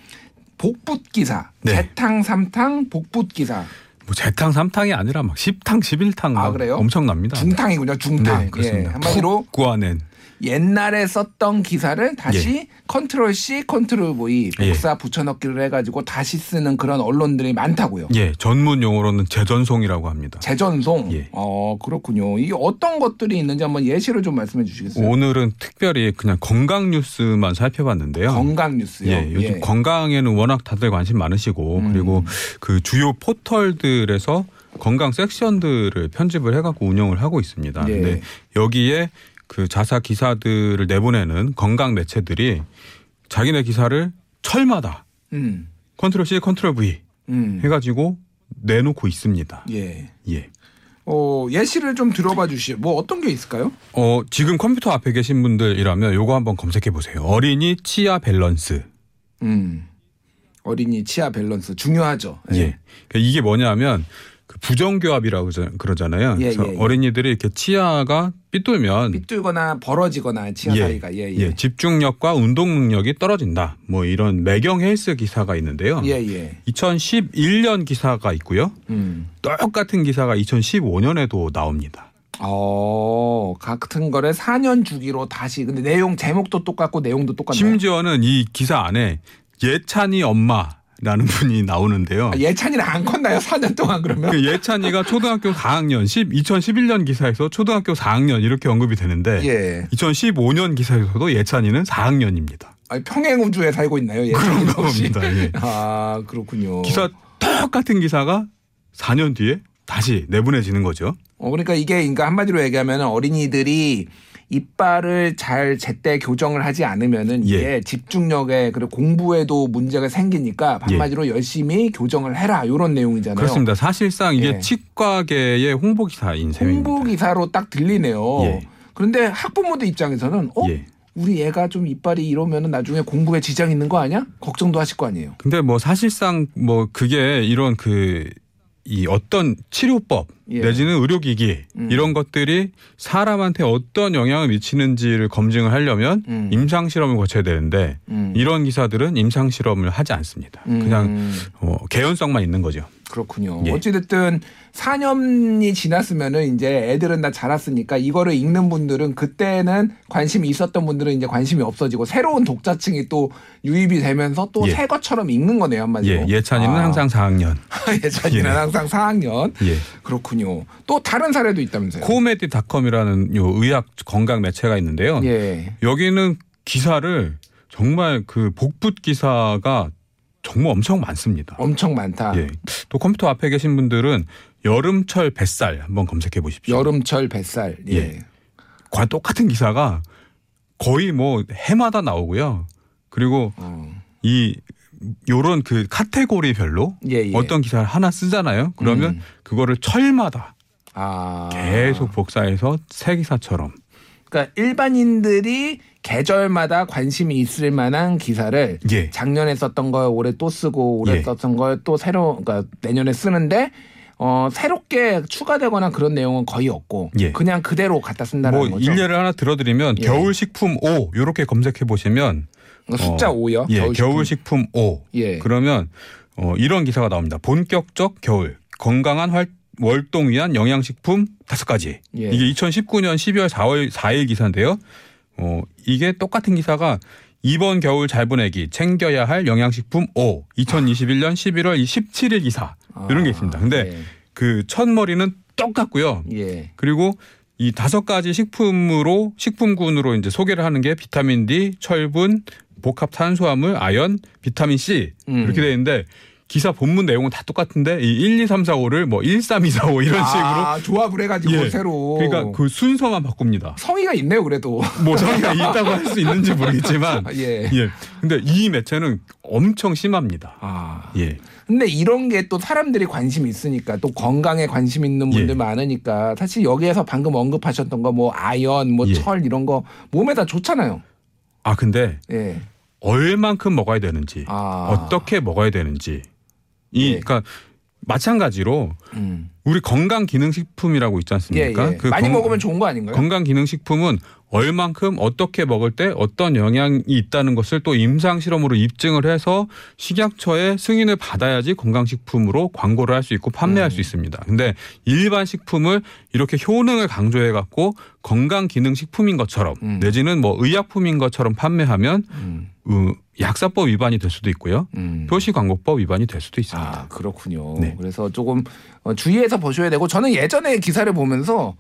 복붙 기사, 네. 재탕, 삼탕, 복붙 기사. 뭐 재탕 삼탕이 아니라 막 10탕 11탕 막 아, 그래요? 엄청납니다. 중탕이군요, 중탕. 네, 그렇습니다. 예, 한마디로 푹 고아낸 옛날에 썼던 기사를 다시 컨트롤 C, 컨트롤 V 예. 복사 붙여넣기를 해가지고 다시 쓰는 그런 언론들이 많다고요. 예 전문 용어로는 재전송이라고 합니다. 재전송. 예. 어 그렇군요. 이게 어떤 것들이 있는지 한번 예시를 좀 말씀해 주시겠어요? 오늘은 특별히 그냥 건강 뉴스만 살펴봤는데요. 건강 뉴스요. 예, 요즘 건강에는 워낙 다들 관심 많으시고 음. 그리고 그 주요 포털들에서 건강 섹션들을 편집을 해갖고 운영을 하고 있습니다. 예. 근데 여기에 그 자사 기사들을 내보내는 건강 매체들이 자기네 기사를 철마다 음, 컨트롤 C, 컨트롤 V 음, 해가지고 내놓고 있습니다. 예. 예. 어 예시를 좀 들어봐 주시죠. 뭐 어떤 게 있을까요? 어, 지금 컴퓨터 앞에 계신 분들이라면 요거 한번 검색해 보세요. 어린이 치아 밸런스. 음, 어린이 치아 밸런스 중요하죠. 예. 그러니까 이게 뭐냐면 그 부정교합이라고 그러잖아요. 예, 예, 예. 어린이들이 이렇게 치아가 삐뚤면 삐뚤거나 벌어지거나 치아 예, 사이가 예, 예, 예. 집중력과 운동 능력이 떨어진다. 뭐 이런 매경 헬스 기사가 있는데요. 예, 예. 2011년 기사가 있고요. 음. 똑같은 기사가 2015년에도 나옵니다. 어, 같은 거를 4년 주기로 다시 근데 내용 제목도 똑같고 내용도 똑같나요? 심지어는 이 기사 안에 예찬이 엄마 라는 분이 나오는데요. 아, 예찬이는 안 컸나요? 4년 동안 그러면? 그 예찬이가 초등학교 4학년, 10, 2011년 기사에서 초등학교 4학년 이렇게 언급이 되는데 예. 2015년 기사에서도 예찬이는 4학년입니다. 아니, 평행 우주에 살고 있나요? 예찬이 그런? 겁니다. 예. 아, 그렇군요. 기사 똑같은 기사가 4년 뒤에 다시 내보내지는 거죠. 어, 그러니까 이게 그러니까 한마디로 얘기하면 어린이들이 이빨을 잘 제때 교정을 하지 않으면은 이게 예. 집중력에 그리고 공부에도 문제가 생기니까 한마디로 열심히 교정을 해라 이런 내용이잖아요. 그렇습니다. 사실상 이게 예. 치과계의 홍보 기사인 셈입니다. 홍보 기사로 딱 들리네요. 예. 그런데 학부모들 입장에서는 어 예. 우리 애가 좀 이빨이 이러면은 나중에 공부에 지장 있는 거 아니야? 걱정도 하실 거 아니에요. 근데 뭐 사실상 뭐 그게 이런 그 이 어떤 치료법 예. 내지는 의료기기 음. 이런 것들이 사람한테 어떤 영향을 미치는지를 검증을 하려면 음. 임상 실험을 거쳐야 되는데 음. 이런 기사들은 임상 실험을 하지 않습니다. 그냥 음, 어, 개연성만 있는 거죠. 그렇군요. 예. 어찌됐든 4년이 지났으면은 이제 애들은 다 자랐으니까 이거를 읽는 분들은 그때는 관심이 있었던 분들은 이제 관심이 없어지고 새로운 독자층이 또 유입이 되면서 또 예. 새 것처럼 읽는 거네요 한마디로. 예, 예찬이는 아. 항상 4학년. 예찬이는 예. 항상 4학년. 예. 그렇군요. 또 다른 사례도 있다면서요? 코메디닷컴이라는 요 의학 건강 매체가 있는데요. 예. 여기는 기사를 정말 그 복붙 기사가 정말 엄청 많습니다. 엄청 많다. 예. 또 컴퓨터 앞에 계신 분들은 여름철 뱃살 한번 검색해 보십시오. 여름철 뱃살. 예. 예. 과 똑같은 기사가 거의 뭐 해마다 나오고요. 그리고 어. 이 요런 그 카테고리별로 예, 예. 어떤 기사를 하나 쓰잖아요. 그러면 음. 그거를 철마다 아. 계속 복사해서 새 기사처럼 그러니까 일반인들이 계절마다 관심이 있을 만한 기사를 예. 작년에 썼던 걸 올해 또 쓰고 올해 예. 썼던 걸 또 새로 그러니까 내년에 쓰는데 어 새롭게 추가되거나 그런 내용은 거의 없고 예. 그냥 그대로 갖다 쓴다는 뭐 거죠. 일례를 하나 들어드리면 예. 겨울 식품 5 요렇게 검색해 보시면 그러니까 숫자 어, 5요. 예, 겨울 식품 5 예. 그러면 어, 이런 기사가 나옵니다. 본격적 겨울 건강한 활, 월동 위한 영양식품 다섯 가지. 예. 이게 2019년 12월 4월 4일 기사인데요. 어, 이게 똑같은 기사가 이번 겨울 잘 보내기 챙겨야 할 영양식품 5 2021년 11월 17일 기사 이런 게 있습니다. 근데 그첫 머리는 똑같고요. 예. 예. 그리고 이 다섯 가지 식품으로 식품군으로 이제 소개를 하는 게 비타민 D, 철분, 복합 탄수화물, 아연, 비타민 C 음. 이렇게 되어 있는데 기사 본문 내용은 다 똑같은데 이 1, 2, 3, 4, 5를 뭐 1, 3, 2, 4, 5 이런 아, 조합을 해가지고 예. 새로. 식으로 그러니까 그 순서만 바꿉니다. 성의가 있네요, 그래도. 뭐 성의가 있다고 할 수 있는지 모르겠지만 예. 예. 근데 이 매체는 엄청 심합니다. 아. 예. 근데 이런 게 또 사람들이 관심이 있으니까 또 건강에 관심 있는 분들 예. 많으니까 사실 여기에서 방금 언급하셨던 거 뭐 아연, 뭐 예. 철 이런 거 몸에 다 좋잖아요. 아 근데 예. 얼만큼 먹어야 되는지 아. 어떻게 먹어야 되는지 이 예. 그러니까 마찬가지로 음. 우리 건강 기능 식품이라고 있지 예, 않습니까? 예. 그 많이 건- 먹으면 좋은 거 아닌가요? 건강 기능 식품은 얼만큼 어떻게 먹을 때 어떤 영향이 있다는 것을 또 임상 실험으로 입증을 해서 식약처의 승인을 받아야지 건강 식품으로 광고를 할 수 있고 판매할 음. 수 있습니다. 근데 일반 식품을 이렇게 효능을 강조해 갖고 건강 기능 식품인 것처럼 음. 내지는 뭐 의약품인 것처럼 판매하면 음. 어, 약사법 위반이 될 수도 있고요. 음. 표시광고법 위반이 될 수도 있습니다. 아 그렇군요. 네. 그래서 조금 어, 주의해서 보셔야 되고 저는 예전에 기사를 보면서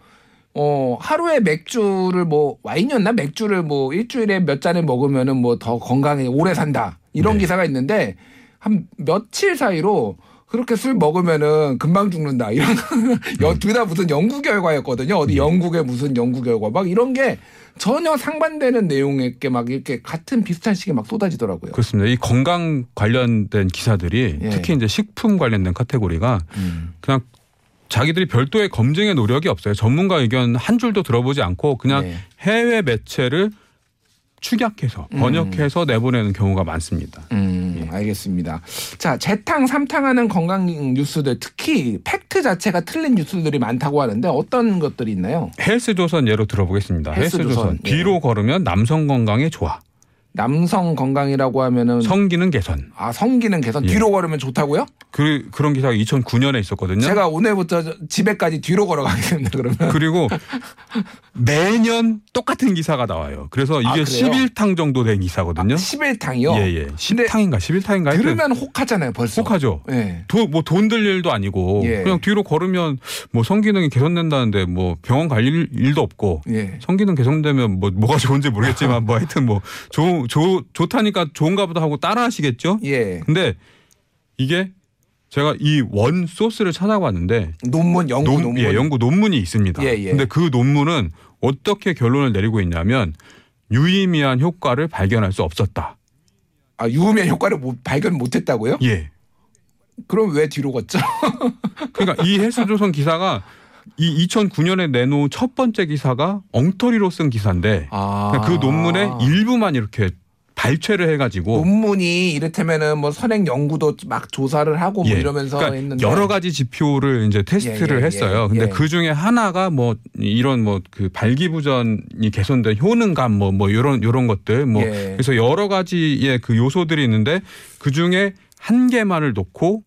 어 하루에 맥주를 뭐 와인이었나 맥주를 뭐 일주일에 몇 잔을 먹으면은 뭐 더 건강에 오래 산다 이런 네. 기사가 있는데 한 며칠 사이로 그렇게 술 먹으면은 금방 죽는다 이런 둘다 무슨 연구 결과였거든요 어디 예. 영국의 무슨 연구 결과 막 이런 게 전혀 상반되는 내용의 게막 이렇게 같은 비슷한 시기에 막 쏟아지더라고요. 그렇습니다. 이 건강 관련된 기사들이 예. 특히 이제 식품 관련된 카테고리가 음. 그냥 자기들이 별도의 검증의 노력이 없어요. 전문가 의견 한 줄도 들어보지 않고 그냥 네. 해외 매체를 축약해서 번역해서 내보내는 경우가 많습니다. 음, 알겠습니다. 자, 재탕, 삼탕하는 건강 뉴스들, 특히 팩트 자체가 틀린 뉴스들이 많다고 하는데 어떤 것들이 있나요? 헬스조선 예로 들어보겠습니다. 헬스조선, 헬스조선 예. 뒤로 걸으면 남성 건강에 좋아. 남성 건강이라고 하면은 성기능 개선. 아 성기능 개선 예. 뒤로 걸으면 좋다고요? 그 그런 기사가 2009년에 있었거든요. 제가 오늘부터 저- 집에까지 뒤로 걸어가겠습니다. 그러면 그리고 매년 똑같은 기사가 나와요. 그래서 이게 아, 그래요? 11탕 정도 된 기사거든요. 11탕이요. 예, 예. 10탕인가 11탕인가 들으면 혹하잖아요, 벌써. 혹하죠. 예. 뭐돈 들 일도 아니고 예. 그냥 뒤로 걸으면 뭐 성기능이 개선된다는데 뭐 병원 갈 일, 일도 없고 예. 성기능 개선되면 뭐 뭐가 좋은지 모르겠지만 뭐 하여튼 뭐 좋, 좋, 좋다니까 좋은가 보다 하고 따라 하시겠죠? 예. 근데 이게 제가 이 원 소스를 찾아봤는데 논문 연구 논- 논문 예, 연구 논문이 있습니다. 예, 예. 근데 그 논문은 어떻게 결론을 내리고 있냐면 유의미한 효과를 발견할 수 없었다. 아, 유의미한 효과를 못, 발견 못 했다고요? 예. 그럼 왜 뒤로 걷죠? 그러니까 이 헬스조선 기사가 이 2009년에 내놓은 첫 번째 기사가 엉터리로 쓴 기사인데 아. 그러니까 그 논문의 일부만 이렇게 발췌를 해가지고 논문이 이를테면은 뭐 선행 연구도 막 조사를 하고 뭐 예. 이러면서 그러니까 했는데 여러 가지 지표를 이제 테스트를 예, 예, 했어요. 예, 근데 예. 그 중에 하나가 뭐 이런 뭐 그 발기부전이 개선된 효능감 뭐뭐 이런 이런 것들 뭐 예. 그래서 여러 가지의 그 요소들이 있는데 그 중에 한 개만을 놓고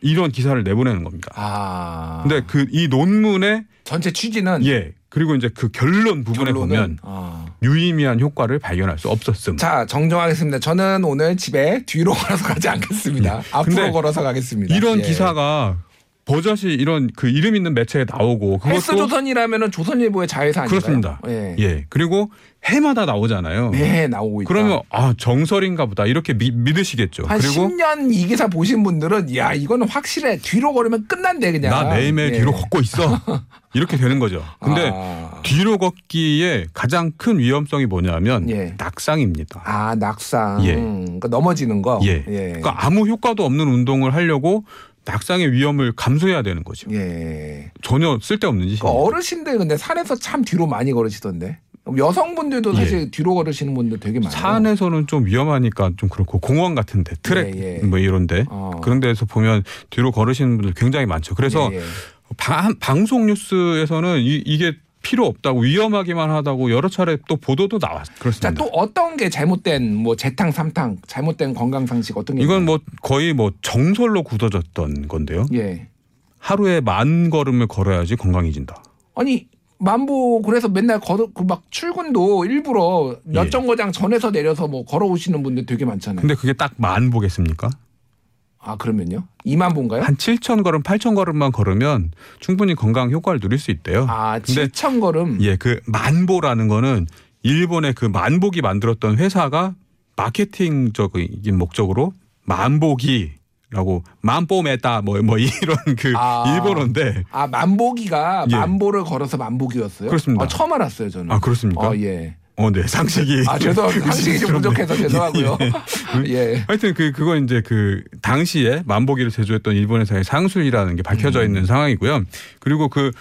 이런 기사를 내보내는 겁니다. 아. 근데 그 이 논문의 전체 취지는 예 그리고 이제 그 결론 부분에 결론은 보면 아. 유의미한 효과를 발견할 수 없었음. 자 정정하겠습니다. 저는 오늘 집에 뒤로 걸어서 가지 않겠습니다. 앞으로 근데 걸어서 가겠습니다. 이런 예. 기사가 버젓이 이런 그 이름 있는 매체에 나오고 그것도 헬스 조선이라면은 조선일보의 자회사 아닌가요? 그렇습니다. 예. 예 그리고 해마다 나오잖아요. 네 나오고 있다. 그러면 아 정설인가 보다 이렇게 미, 믿으시겠죠. 한 그리고 10년 이 기사 보신 분들은 야 이거는 확실해 뒤로 걸으면 끝난대 그냥. 나 매일매일 예. 뒤로 걷고 있어 이렇게 되는 거죠. 근데 아, 뒤로 걷기의 가장 큰 위험성이 뭐냐면 예. 낙상입니다. 아 낙상. 예. 그러니까 넘어지는 거. 예. 예. 그러니까 아무 효과도 없는 운동을 하려고 낙상의 위험을 감수해야 되는 거죠. 예. 전혀 쓸데없는 그 짓입니다. 어르신들 근데 산에서 참 뒤로 많이 걸으시던데. 여성분들도 사실 예. 뒤로 걸으시는 분들 되게 많아요. 산에서는 좀 위험하니까 좀 그렇고 공원 같은데 트랙 예, 예. 뭐 이런데 어. 그런 데서 보면 뒤로 걸으시는 분들 굉장히 많죠. 그래서 예, 예. 방, 방송 뉴스에서는 이, 이게 필요 없다고 위험하기만 하다고 여러 차례 또 보도도 나왔 자, 그렇습니다. 또 어떤 게 잘못된 뭐 재탕 삼탕 잘못된 건강 상식 어떤 게 이건 있나요? 뭐 거의 뭐 정설로 굳어졌던 건데요. 예. 하루에 만 걸음을 걸어야지 건강해진다. 아니 만보 그래서 맨날 걸어 그 막 출근도 일부러 몇 예. 정거장 전에서 내려서 뭐 걸어오시는 분들 되게 많잖아요. 근데 그게 딱 만 보겠습니까? 아 그러면요? 2만 보인가요? 한 7천 걸음, 8천 걸음만 걸으면 충분히 건강 효과를 누릴 수 있대요. 아 근데 7천 걸음. 예, 그 만보라는 거는 일본의 그 만복이 만들었던 회사가 마케팅적인 목적으로 만보기라고 만보메다 뭐, 뭐 이런 그 아. 일본어인데 아 만보기가 예. 만보를 걸어서 만보기였어요? 그렇습니다. 아, 처음 알았어요 저는. 아 그렇습니까? 어, 예. 어, 네 상식이 아 죄송합니다. 상식이 좀 부족해서 죄송하고요. 예. 하여튼 그 그거 이제 그 당시에 만보기를 제조했던 일본 회사의 상술이라는 게 밝혀져 음. 있는 상황이고요. 그리고 그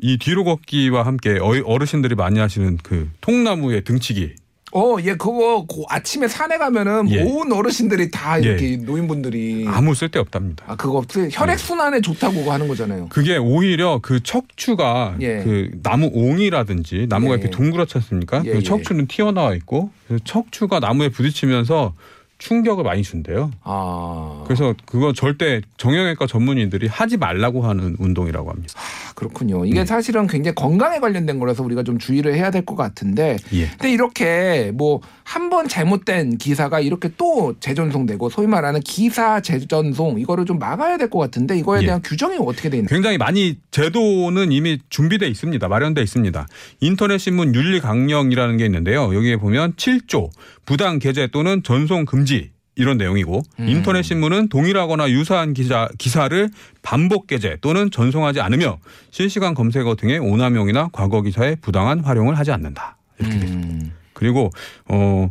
이 뒤로 걷기와 함께 어르신들이 많이 하시는 그 통나무에 등치기 어, 예, 그거 고- 아침에 산에 가면은 예. 온 어르신들이 다 예. 이렇게 노인분들이 아무 쓸데 없답니다. 아 그거 그 혈액 순환에 좋다고 그거 하는 거잖아요. 그게 오히려 그 척추가 예. 그 나무 옹이라든지 나무가 예. 이렇게 둥그렇지 않습니까? 예, 그 예. 척추는 튀어나와 있고 그래서 척추가 나무에 부딪히면서 충격을 많이 준대요. 아, 그래서 그거 절대 정형외과 전문의들이 하지 말라고 하는 운동이라고 합니다. 아, 그렇군요. 이게 사실은 굉장히 건강에 관련된 거라서 우리가 좀 주의를 해야 될 것 같은데 예. 근데 이렇게 뭐 한 번 잘못된 기사가 이렇게 또 재전송되고 소위 말하는 기사 재전송 이거를 좀 막아야 될 것 같은데 이거에 예. 대한 규정이 어떻게 돼 있나요? 굉장히 많이 제도는 이미 준비돼 있습니다. 마련돼 있습니다. 인터넷 신문 윤리 강령이라는 게 있는데요. 여기에 보면 7조 부당 게재 또는 전송 금지 이런 내용이고 음. 인터넷 신문은 동일하거나 유사한 기자, 기사를 반복 게재 또는 전송하지 않으며 실시간 검색어 등의 오남용이나 과거 기사의 부당한 활용을 하지 않는다. 이렇게. 음, 그리고 어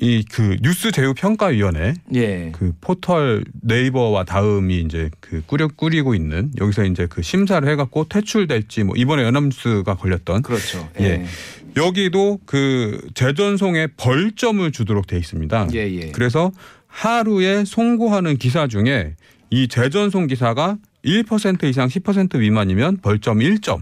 이 그 뉴스 제휴 평가위원회 예. 그 포털 네이버와 다음이 이제 그 꾸려 꾸리고 있는 여기서 이제 그 심사를 해갖고 퇴출될지 뭐 이번에 연합뉴스가 걸렸던 그렇죠. 예. 여기도 그 재전송에 벌점을 주도록 돼 있습니다. 예, 예. 그래서 하루에 송고하는 기사 중에 이 재전송 기사가 1% 이상 10% 미만이면 벌점 1점.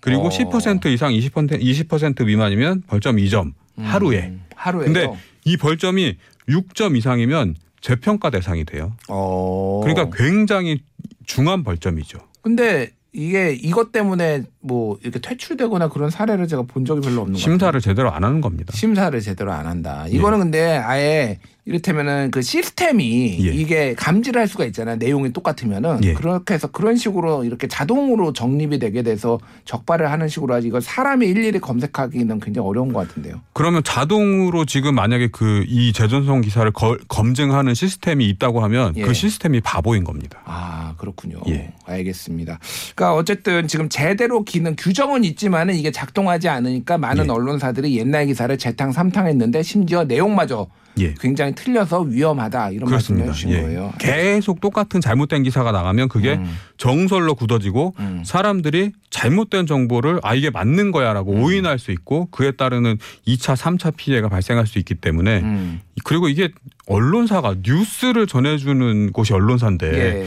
그리고 어. 10% 이상 20% 20% 미만이면 벌점 2점 하루에. 음, 하루에. 근데 이 벌점이 6점 이상이면 재평가 대상이 돼요. 어. 그러니까 굉장히 중한 벌점이죠. 근데 이게 이것 때문에 뭐 이렇게 퇴출되거나 그런 사례를 제가 본 적이 별로 없는 것 같아요. 심사를 제대로 안 하는 겁니다. 심사를 제대로 안 한다. 이거는 예. 근데 아예 이를테면은 그 시스템이 예. 이게 감지를 할 수가 있잖아요. 내용이 똑같으면은 예. 그렇게 해서 그런 식으로 이렇게 자동으로 정립이 되게 돼서 적발을 하는 식으로 하지 이걸 사람이 일일이 검색하기는 굉장히 어려운 것 같은데요. 그러면 자동으로 지금 만약에 그 이 재전송 기사를 거- 검증하는 시스템이 있다고 하면 예. 그 시스템이 바보인 겁니다. 아 그렇군요. 예. 알겠습니다. 그러니까 어쨌든 지금 제대로 기능 규정은 있지만은 이게 작동하지 않으니까 많은 예. 언론사들이 옛날 기사를 재탕 삼탕했는데 심지어 내용마저 예. 굉장히 틀려서 위험하다 이런 말씀을 그렇습니다. 해주신 예. 거예요. 계속 똑같은 잘못된 기사가 나가면 그게 음. 정설로 굳어지고 음. 사람들이 잘못된 정보를 아 이게 맞는 거야라고 음. 오인할 수 있고 그에 따르는 2차, 3차 피해가 발생할 수 있기 때문에 음. 그리고 이게 언론사가 뉴스를 전해주는 곳이 언론사인데 예.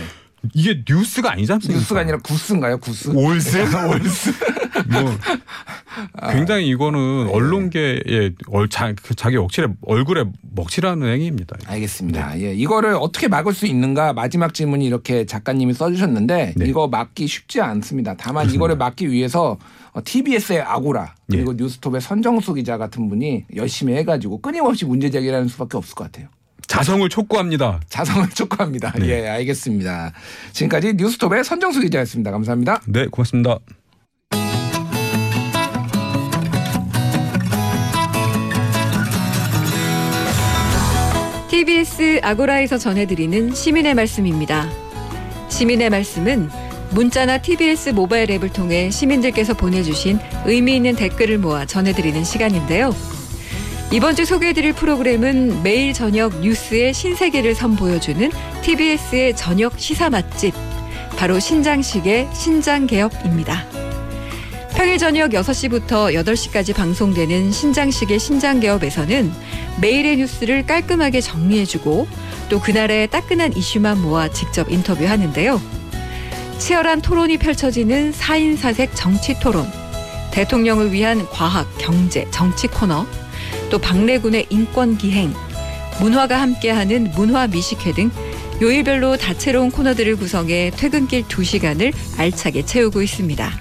이게 뉴스가 아니지 않습니까? 뉴스가 아니라 구스인가요? 구스? olds? olds. 뭐 굉장히 이거는 예. 언론계의 얼- 자, 그 자기 억칠에 얼굴에 먹칠하는 행위입니다. 알겠습니다. 예, 이거를 어떻게 막을 수 있는가 마지막 질문이 이렇게 작가님이 써주셨는데 네. 이거 막기 쉽지 않습니다. 다만 이거를 막기 위해서 TBS의 아고라 그리고 뉴스톱의 선정수 기자 같은 분이 열심히 해가지고 끊임없이 문제 제기하는 수밖에 없을 것 같아요. 자성을 촉구합니다. 자성을 촉구합니다. 네. 예, 알겠습니다. 지금까지 뉴스톱의 선정수 기자였습니다. 감사합니다. 네, 고맙습니다. TBS 아고라에서 전해드리는 시민의 말씀입니다. 시민의 말씀은 문자나 TBS 모바일 앱을 통해 시민들께서 보내주신 의미 있는 댓글을 모아 전해드리는 시간인데요. 이번 주 소개해드릴 프로그램은 매일 저녁 뉴스의 신세계를 선보여주는 TBS의 저녁 시사 맛집, 바로 신장식의 신장개업입니다. 평일 저녁 6시부터 8시까지 방송되는 신장식의 신장개업에서는 매일의 뉴스를 깔끔하게 정리해주고 또 그날의 따끈한 이슈만 모아 직접 인터뷰하는데요. 치열한 토론이 펼쳐지는 4인 사색 정치 토론, 대통령을 위한 과학, 경제, 정치 코너, 또 박래군의 인권 기행, 문화가 함께하는 문화 미식회 등 요일별로 다채로운 코너들을 구성해 퇴근길 2시간을 알차게 채우고 있습니다.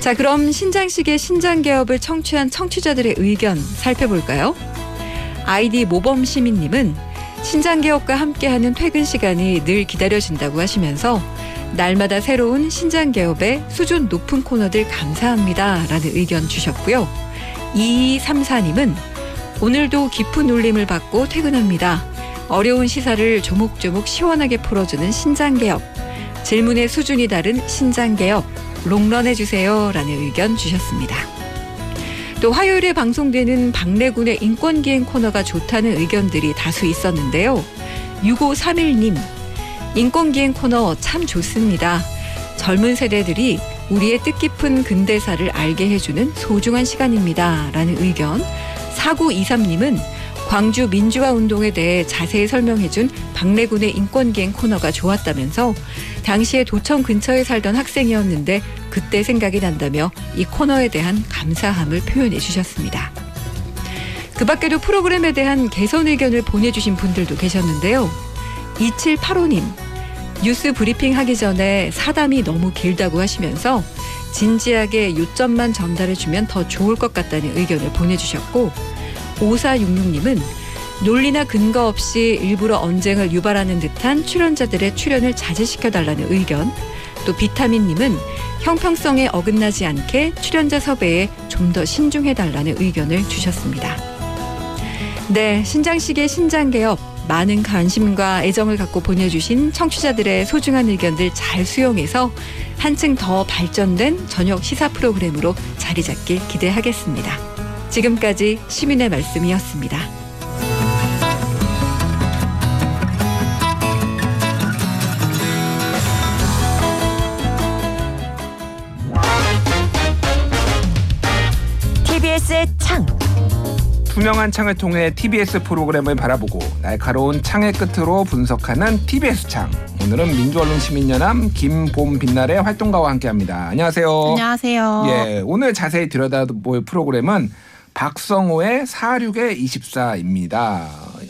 자, 그럼 신장식의 신장 개업을 청취한 청취자들의 의견 살펴볼까요? 아이디 모범 시민님은 신장 개업과 함께하는 퇴근 시간이 늘 기다려진다고 하시면서 날마다 새로운 신장 개업의 수준 높은 코너들 감사합니다라는 의견 주셨고요. 2234님은 오늘도 깊은 울림을 받고 퇴근합니다. 어려운 시사를 조목조목 시원하게 풀어주는 신장 개업. 질문의 수준이 다른 신장 개업. 롱런 해주세요. 라는 의견 주셨습니다. 또 화요일에 방송되는 박래군의 인권기행 코너가 좋다는 의견들이 다수 있었는데요. 6531님, 인권기행 코너 참 좋습니다. 젊은 세대들이 우리의 뜻깊은 근대사를 알게 해주는 소중한 시간입니다. 라는 의견. 4923님은 광주 민주화 운동에 대해 자세히 설명해준 박래군의 인권기행 코너가 좋았다면서 당시에 도청 근처에 살던 학생이었는데 그때 생각이 난다며 이 코너에 대한 감사함을 표현해 주셨습니다. 그 밖에도 프로그램에 대한 개선 의견을 보내주신 분들도 계셨는데요. 2785님, 뉴스 브리핑 하기 전에 사담이 너무 길다고 하시면서 진지하게 요점만 전달해주면 더 좋을 것 같다는 의견을 보내주셨고, 5466님은 논리나 근거 없이 일부러 언쟁을 유발하는 듯한 출연자들의 출연을 자제시켜달라는 의견, 또 비타민님은 형평성에 어긋나지 않게 출연자 섭외에 좀 더 신중해달라는 의견을 주셨습니다. 네, 신장식의 신장개업 많은 관심과 애정을 갖고 보내주신 청취자들의 소중한 의견들 잘 수용해서 한층 더 발전된 저녁 시사 프로그램으로 자리 잡길 기대하겠습니다. 지금까지 시민의 말씀이었습니다. 투명한 창을 통해 TBS 프로그램을 바라보고 날카로운 창의 끝으로 분석하는 TBS 창. 오늘은 민주언론시민연합 김봄 빛날의 활동가와 함께합니다. 안녕하세요. 안녕하세요. 예, 오늘 자세히 들여다볼 프로그램은 박성호의 46의 24입니다.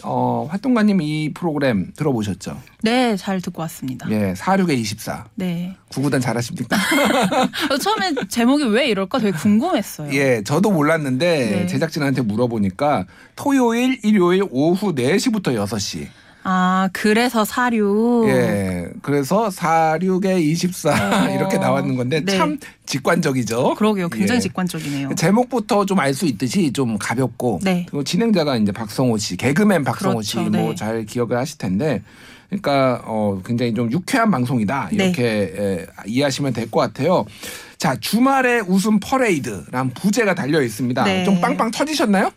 어, 활동가님 이 프로그램 들어보셨죠? 네, 잘 듣고 왔습니다. 예, 46에 24. 네. 구구단 잘하십니까? 어, 처음에 제목이 왜 이럴까 되게 궁금했어요. 예, 저도 몰랐는데 네. 제작진한테 물어보니까 토요일, 일요일 오후 4시부터 6시. 아, 그래서 사류. 예, 그래서 46에 24 어. 이렇게 나왔는 건데 네. 참 직관적이죠. 그러게요. 굉장히 예. 직관적이네요. 제목부터 좀 알 수 있듯이 좀 가볍고 네. 그리고 진행자가 이제 박성호 씨, 개그맨 박성호 씨 그렇죠. 뭐 네. 잘 기억을 하실 텐데 그러니까 어 굉장히 좀 유쾌한 방송이다 네. 이렇게 에, 이해하시면 될 것 같아요. 자 주말에 웃음 퍼레이드란 부제가 달려 있습니다. 네. 좀 빵빵 터지셨나요?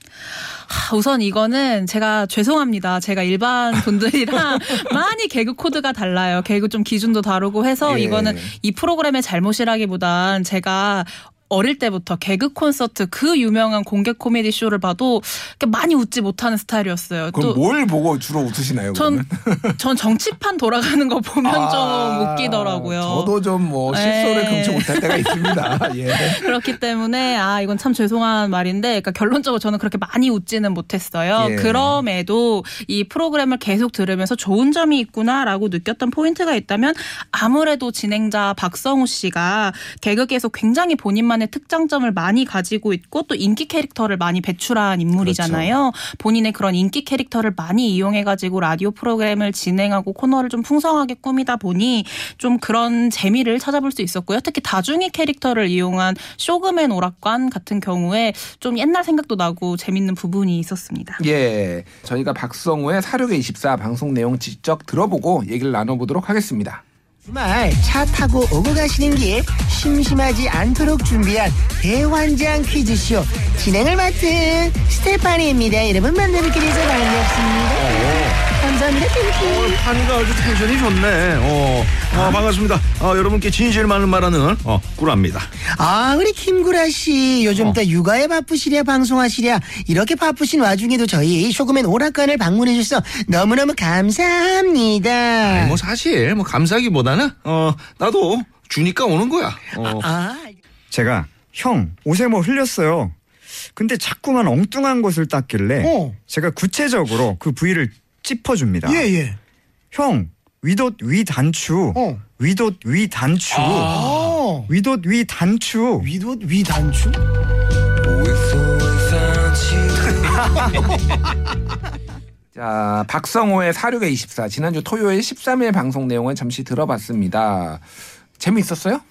하, 우선 이거는 제가 죄송합니다. 제가 일반 분들이랑 많이 개그 코드가 달라요. 개그 좀 기준도 다르고 해서 예. 이거는 이 프로그램의 잘못이라기보단 제가 어릴 때부터 개그 콘서트 그 유명한 공개 코미디 쇼를 봐도 많이 웃지 못하는 스타일이었어요. 그럼 뭘 보고 주로 웃으시나요? 전, 그러면? 전 정치판 돌아가는 거 보면 아, 좀 웃기더라고요. 저도 좀 뭐 실소를 네. 금치 못할 때가 있습니다. 예. 그렇기 때문에 아 이건 참 죄송한 말인데 그러니까 결론적으로 저는 그렇게 많이 웃지는 못했어요. 예. 그럼에도 이 프로그램을 계속 들으면서 좋은 점이 있구나라고 느꼈던 포인트가 있다면 아무래도 진행자 박성우 씨가 개그계에서 굉장히 본인만 의 특장점을 많이 가지고 있고 또 인기 캐릭터를 많이 배출한 인물이잖아요. 본인의 그런 인기 캐릭터를 많이 이용해 가지고 라디오 프로그램을 진행하고 코너를 좀 풍성하게 꾸미다 보니 좀 그런 재미를 찾아볼 수 있었고요. 특히 다중이 캐릭터를 이용한 쇼그맨 오락관 같은 경우에 좀 옛날 생각도 나고 재밌는 부분이 있었습니다. 예. 저희가 박성우의 사륙의 24 방송 내용 직접 들어보고 얘기를 나눠보도록 하겠습니다. 주말 차 타고 오고 가시는 길 심심하지 않도록 준비한 대환장 퀴즈쇼 진행을 맡은 스테파니입니다. 여러분 만나뵙게 돼서 반갑습니다. 감사합니다. Thank you. 판이가 아주 텐션이 좋네. 어, 어, 반갑습니다. 어, 여러분께 진실만을 말하는 어, 꾸랍니다. 아 우리 김구라 씨 요즘 또 육아에 바쁘시랴 방송하시랴 이렇게 바쁘신 와중에도 저희 쇼그맨 오락관을 방문해 주셔서 너무너무 감사합니다. 아니, 뭐 사실 뭐 감사하기보다는 어, 나도 주니까 오는 거야. 어, 아, 제가 형 옷에 뭐 흘렸어요. 근데 자꾸만 엉뚱한 것을 닦길래 어. 제가 구체적으로 그 부위를 짚어줍니다. 예 예. 형 위옷 위 단추, 어. 위옷 위 단추, 어. 위옷 위 단추. 위도 위단추? 자, 박성호의 사륙의 24 지난주 토요일 13일 방송 내용을 잠시 들어봤습니다. 재미있었어요?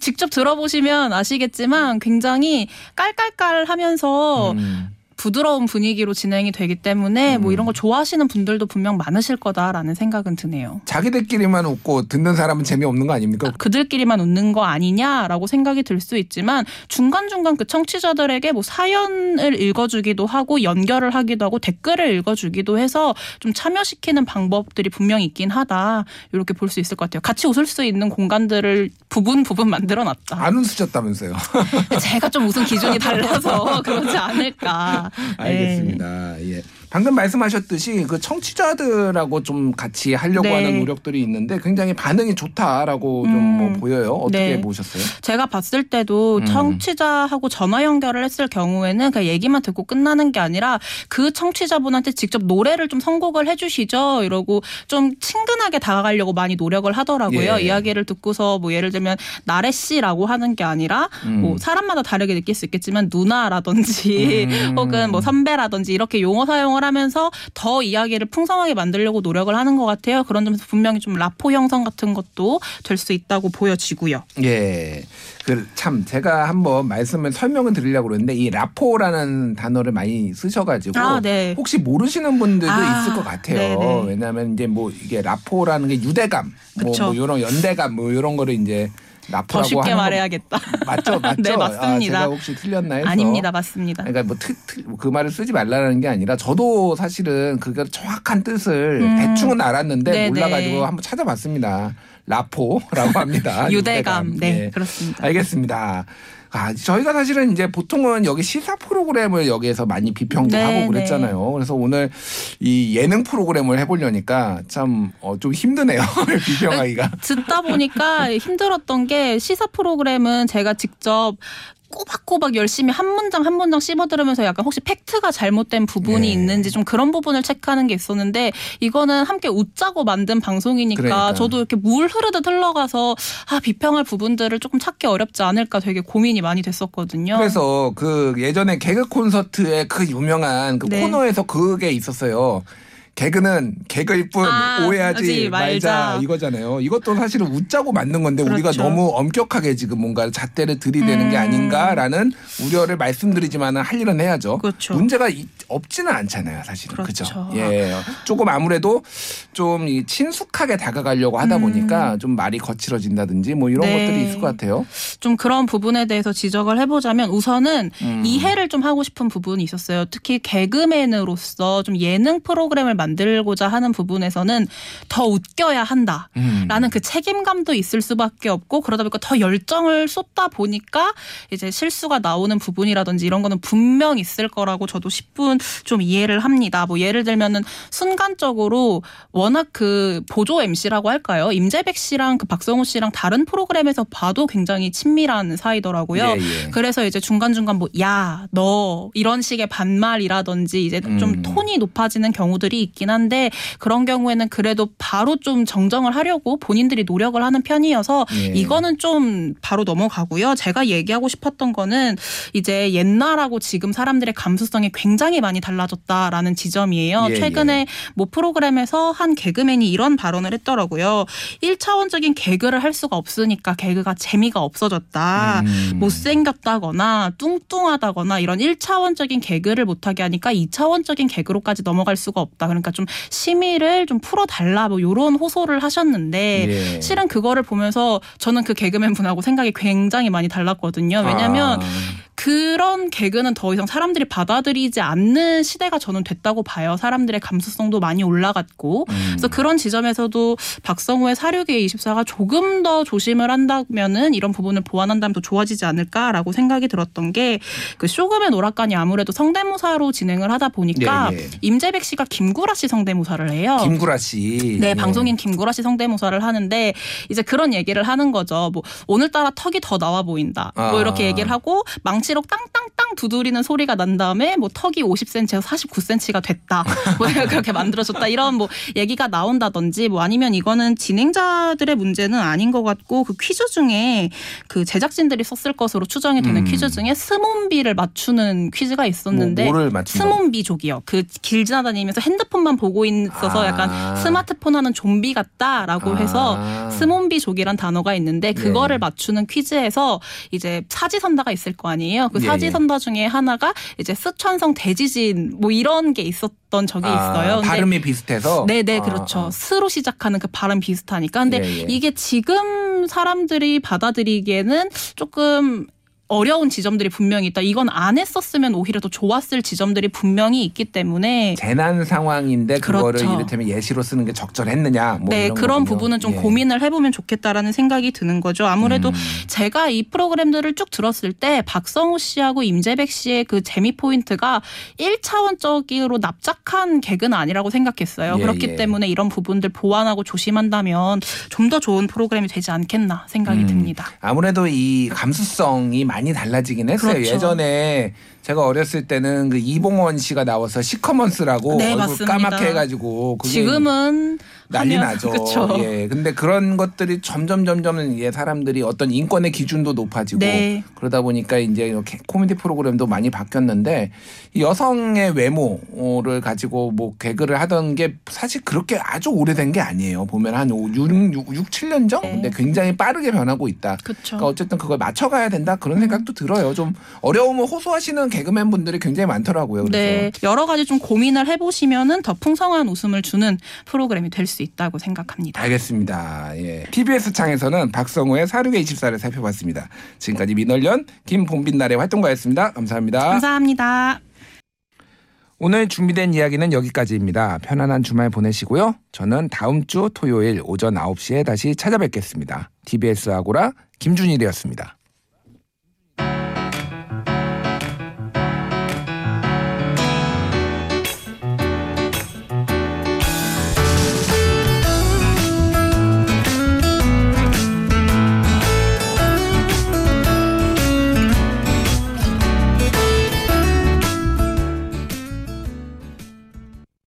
직접 들어보시면 아시겠지만 굉장히 깔깔깔 하면서 음. 부드러운 분위기로 진행이 되기 때문에 뭐 이런 걸 좋아하시는 분들도 분명 많으실 거다라는 생각은 드네요. 자기들끼리만 웃고 듣는 사람은 재미없는 거 아닙니까? 그들끼리만 웃는 거 아니냐라고 생각이 들 수 있지만 중간중간 그 청취자들에게 뭐 사연을 읽어주기도 하고 연결을 하기도 하고 댓글을 읽어주기도 해서 좀 참여시키는 방법들이 분명히 있긴 하다 이렇게 볼 수 있을 것 같아요. 같이 웃을 수 있는 공간들을 부분 부분 만들어 놨다. 안 웃으셨다면서요. 제가 좀 웃은 기준이 달라서 그러지 않을까. 네. 알겠습니다. 예. 방금 말씀하셨듯이 그 청취자들하고 좀 같이 하려고 네. 하는 노력들이 있는데 굉장히 반응이 좋다라고 좀 음. 뭐 보여요. 어떻게 네. 보셨어요? 제가 봤을 때도 음. 청취자하고 전화 연결을 했을 경우에는 그냥 얘기만 듣고 끝나는 게 아니라 그 청취자분한테 직접 노래를 좀 선곡을 해주시죠. 이러고 좀 친근하게 다가가려고 많이 노력을 하더라고요. 예. 이야기를 듣고서 뭐 예를 들면 나래 씨라고 하는 게 아니라 음. 뭐 사람마다 다르게 느낄 수 있겠지만 누나라든지 음. 혹은 뭐 선배라든지 이렇게 용어 사용을 하면서 더 이야기를 풍성하게 만들려고 노력을 하는 것 같아요. 그런 점에서 분명히 좀 라포 형성 같은 것도 될 수 있다고 보여지고요. 예. 그 참 제가 한번 말씀을 설명을 드리려고 그러는데 이 라포라는 단어를 많이 쓰셔가지고 아, 네. 혹시 모르시는 분들도 아, 있을 것 같아요. 네네. 왜냐하면 이제 뭐 이게 라포라는 게 유대감, 뭐. 뭐 이런 연대감, 뭐 이런 거를 이제 라포라고 더 쉽게 말해야겠다. 맞죠, 맞죠. 네, 맞습니다. 아, 제가 혹시 틀렸나요? 아닙니다, 맞습니다. 그러니까 뭐그 말을 쓰지 말라는 게 아니라 저도 사실은 그걸 정확한 뜻을 음. 대충은 알았는데 네네. 몰라가지고 한번 찾아봤습니다. 라포라고 합니다. 유대감, 네, 예. 그렇습니다. 알겠습니다. 아, 저희가 사실은 이제 보통은 여기 시사 프로그램을 여기에서 많이 비평도 네, 하고 그랬잖아요. 그래서 오늘 이 예능 프로그램을 해보려니까 참, 어, 좀 힘드네요. 비평하기가. 듣다 보니까 힘들었던 게 시사 프로그램은 제가 직접 꼬박꼬박 열심히 한 문장 한 문장 씹어들으면서 약간 혹시 팩트가 잘못된 부분이 네. 있는지 좀 그런 부분을 체크하는 게 있었는데 이거는 함께 웃자고 만든 방송이니까 그러니까. 저도 이렇게 물 흐르듯 흘러가서 아 비평할 부분들을 조금 찾기 어렵지 않을까 되게 고민이 많이 됐었거든요. 그래서 그 예전에 개그 콘서트의 그 유명한 그 네. 코너에서 그게 있었어요. 개그는 개그일 뿐 아, 오해하지 하지 말자. 말자. 이거잖아요. 이것도 사실은 웃자고 만든 건데 우리가 그렇죠. 너무 엄격하게 지금 뭔가 잣대를 들이대는 게 음. 아닌가라는 우려를 말씀드리지만은 할 일은 해야죠. 그렇죠. 문제가 이- 없지는 않잖아요, 사실은. 그렇죠. 그죠? 예. 조금 아무래도 좀 이 친숙하게 다가가려고 하다 보니까 좀 말이 거칠어진다든지 뭐 이런 음. 네. 것들이 있을 것 같아요. 좀 그런 부분에 대해서 지적을 해보자면 우선은 음. 이해를 좀 하고 싶은 부분이 있었어요. 특히 개그맨으로서 좀 예능 프로그램을 만 들고자 하는 부분에서는 더 웃겨야 한다. 음. 라는 그 책임감도 있을 수밖에 없고 그러다 보니까 더 열정을 쏟다 보니까 이제 실수가 나오는 부분이라든지 이런 거는 분명 있을 거라고 저도 10분 좀 이해를 합니다. 뭐 예를 들면은 순간적으로 워낙 그 보조 MC라고 할까요? 임재백 씨랑 그 박성우 씨랑 다른 프로그램에서 봐도 굉장히 친밀한 사이더라고요. 예, 예. 그래서 이제 중간중간 뭐, 야, 너, 이런 식의 반말이라든지 이제 좀 음. 톤이 높아지는 경우들이 있긴 한데 그런 경우에는 그래도 바로 좀 정정을 하려고 본인들이 노력을 하는 편이어서 예. 이거는 좀 바로 넘어가고요. 제가 얘기하고 싶었던 거는 이제 옛날하고 지금 사람들의 감수성이 굉장히 많이 달라졌다라는 지점이에요. 예, 최근에 뭐 프로그램에서 한 개그맨이 이런 발언을 했더라고요. 1차원적인 개그를 할 수가 없으니까 개그가 재미가 없어졌다. 음. 못생겼다거나 뚱뚱하다거나 이런 1차원적인 개그를 못하게 하니까 2차원적인 개그로까지 넘어갈 수가 없다. 그러니까 좀 심의를 좀 풀어달라 뭐 이런 호소를 하셨는데 예. 실은 그거를 보면서 저는 그 개그맨 분하고 생각이 굉장히 많이 달랐거든요. 왜냐하면 아. 그런 개그는 더 이상 사람들이 받아들이지 않는 시대가 저는 됐다고 봐요. 사람들의 감수성도 많이 올라갔고. 음. 그래서 그런 지점에서도 박성우의 사륙의 24가 조금 더 조심을 한다면은 이런 부분을 보완한다면 더 좋아지지 않을까라고 생각이 들었던 게 그 쇼금의 오락관이 아무래도 성대모사로 진행을 하다 보니까 예, 예. 임재백 씨가 김구라 씨 성대모사를 해요. 김구라 씨. 네, 예. 방송인 김구라 씨 성대모사를 하는데 이제 그런 얘기를 하는 거죠. 뭐 오늘따라 턱이 더 나와 보인다. 아. 뭐 이렇게 얘기를 하고 망치 로 땅땅땅 두드리는 소리가 난 다음에 뭐 턱이 50cm에서 49cm가 됐다. 뭐 내가 그렇게 만들어줬다. 이런 뭐 얘기가 나온다든지 뭐 아니면 이거는 진행자들의 문제는 아닌 것 같고 그 퀴즈 중에 그 제작진들이 썼을 것으로 추정이 되는 음. 퀴즈 중에 스몬비를 맞추는 퀴즈가 있었는데 뭐? 스몬비족이요. 그 길 지나다니면서 핸드폰만 보고 있어서 아. 약간 스마트폰 하는 좀비 같다라고 아. 해서 스몬비족이란 단어가 있는데 그거를 예. 맞추는 퀴즈에서 이제 사지선다가 있을 거 아니에요. 그 예, 사지 선다 중에 하나가 이제 스촨성 대지진 뭐 이런 게 있었던 적이 아, 있어요. 발음이 비슷해서. 네네 아, 그렇죠. 아. 스로 시작하는 그 발음 비슷하니까. 근데 예, 예. 이게 지금 사람들이 받아들이기에는 조금 어려운 지점들이 분명히 있다. 이건 안 했었으면 오히려 더 좋았을 지점들이 분명히 있기 때문에 재난 상황인데 그거를 그렇죠. 이를테면 예시로 쓰는 게 적절했느냐. 뭐 네, 그런 거군요. 부분은 좀 예. 고민을 해보면 좋겠다라는 생각이 드는 거죠. 아무래도 음. 제가 이 프로그램들을 쭉 들었을 때 박성우 씨하고 임재백 씨의 그 재미 포인트가 1차원적으로 납작한 개그는 아니라고 생각했어요. 예, 그렇기 예. 때문에 이런 부분들 보완하고 조심한다면 좀 더 좋은 프로그램이 되지 않겠나 생각이 음. 듭니다. 아무래도 이 감수성이 많이 달라지긴 했어요. 그렇죠. 예전에 제가 어렸을 때는 그 이봉원 씨가 나와서 시커먼스라고 네, 얼굴 맞습니다. 까맣게 해가지고 그게 지금은 난리 하면- 나죠. 그쵸. 예. 근데 그런 것들이 점점 점점 예, 사람들이 어떤 인권의 기준도 높아지고 네. 그러다 보니까 이제 이렇게 코미디 프로그램도 많이 바뀌었는데 이 여성의 외모를 가지고 뭐 개그를 하던 게 사실 그렇게 아주 오래된 게 아니에요. 보면 한 6, 6, 6 7년 전? 네. 근데 굉장히 빠르게 변하고 있다. 그렇죠. 그러니까 어쨌든 그걸 맞춰가야 된다 그런 생각도 들어요. 좀 어려움을 호소하시는 개그맨 분들이 굉장히 많더라고요. 그래서 네, 여러 가지 좀 고민을 해보시면은 더 풍성한 웃음을 주는 프로그램이 될 수 있다고 생각합니다. 알겠습니다. 예. TBS 창에서는 박성우의 사륙의 24를 살펴봤습니다. 지금까지 민월련 김봄빛날의 활동가였습니다. 감사합니다. 감사합니다. 오늘 준비된 이야기는 여기까지입니다. 편안한 주말 보내시고요. 저는 다음 주 토요일 오전 9시에 다시 찾아뵙겠습니다. TBS 아고라 김준일이었습니다.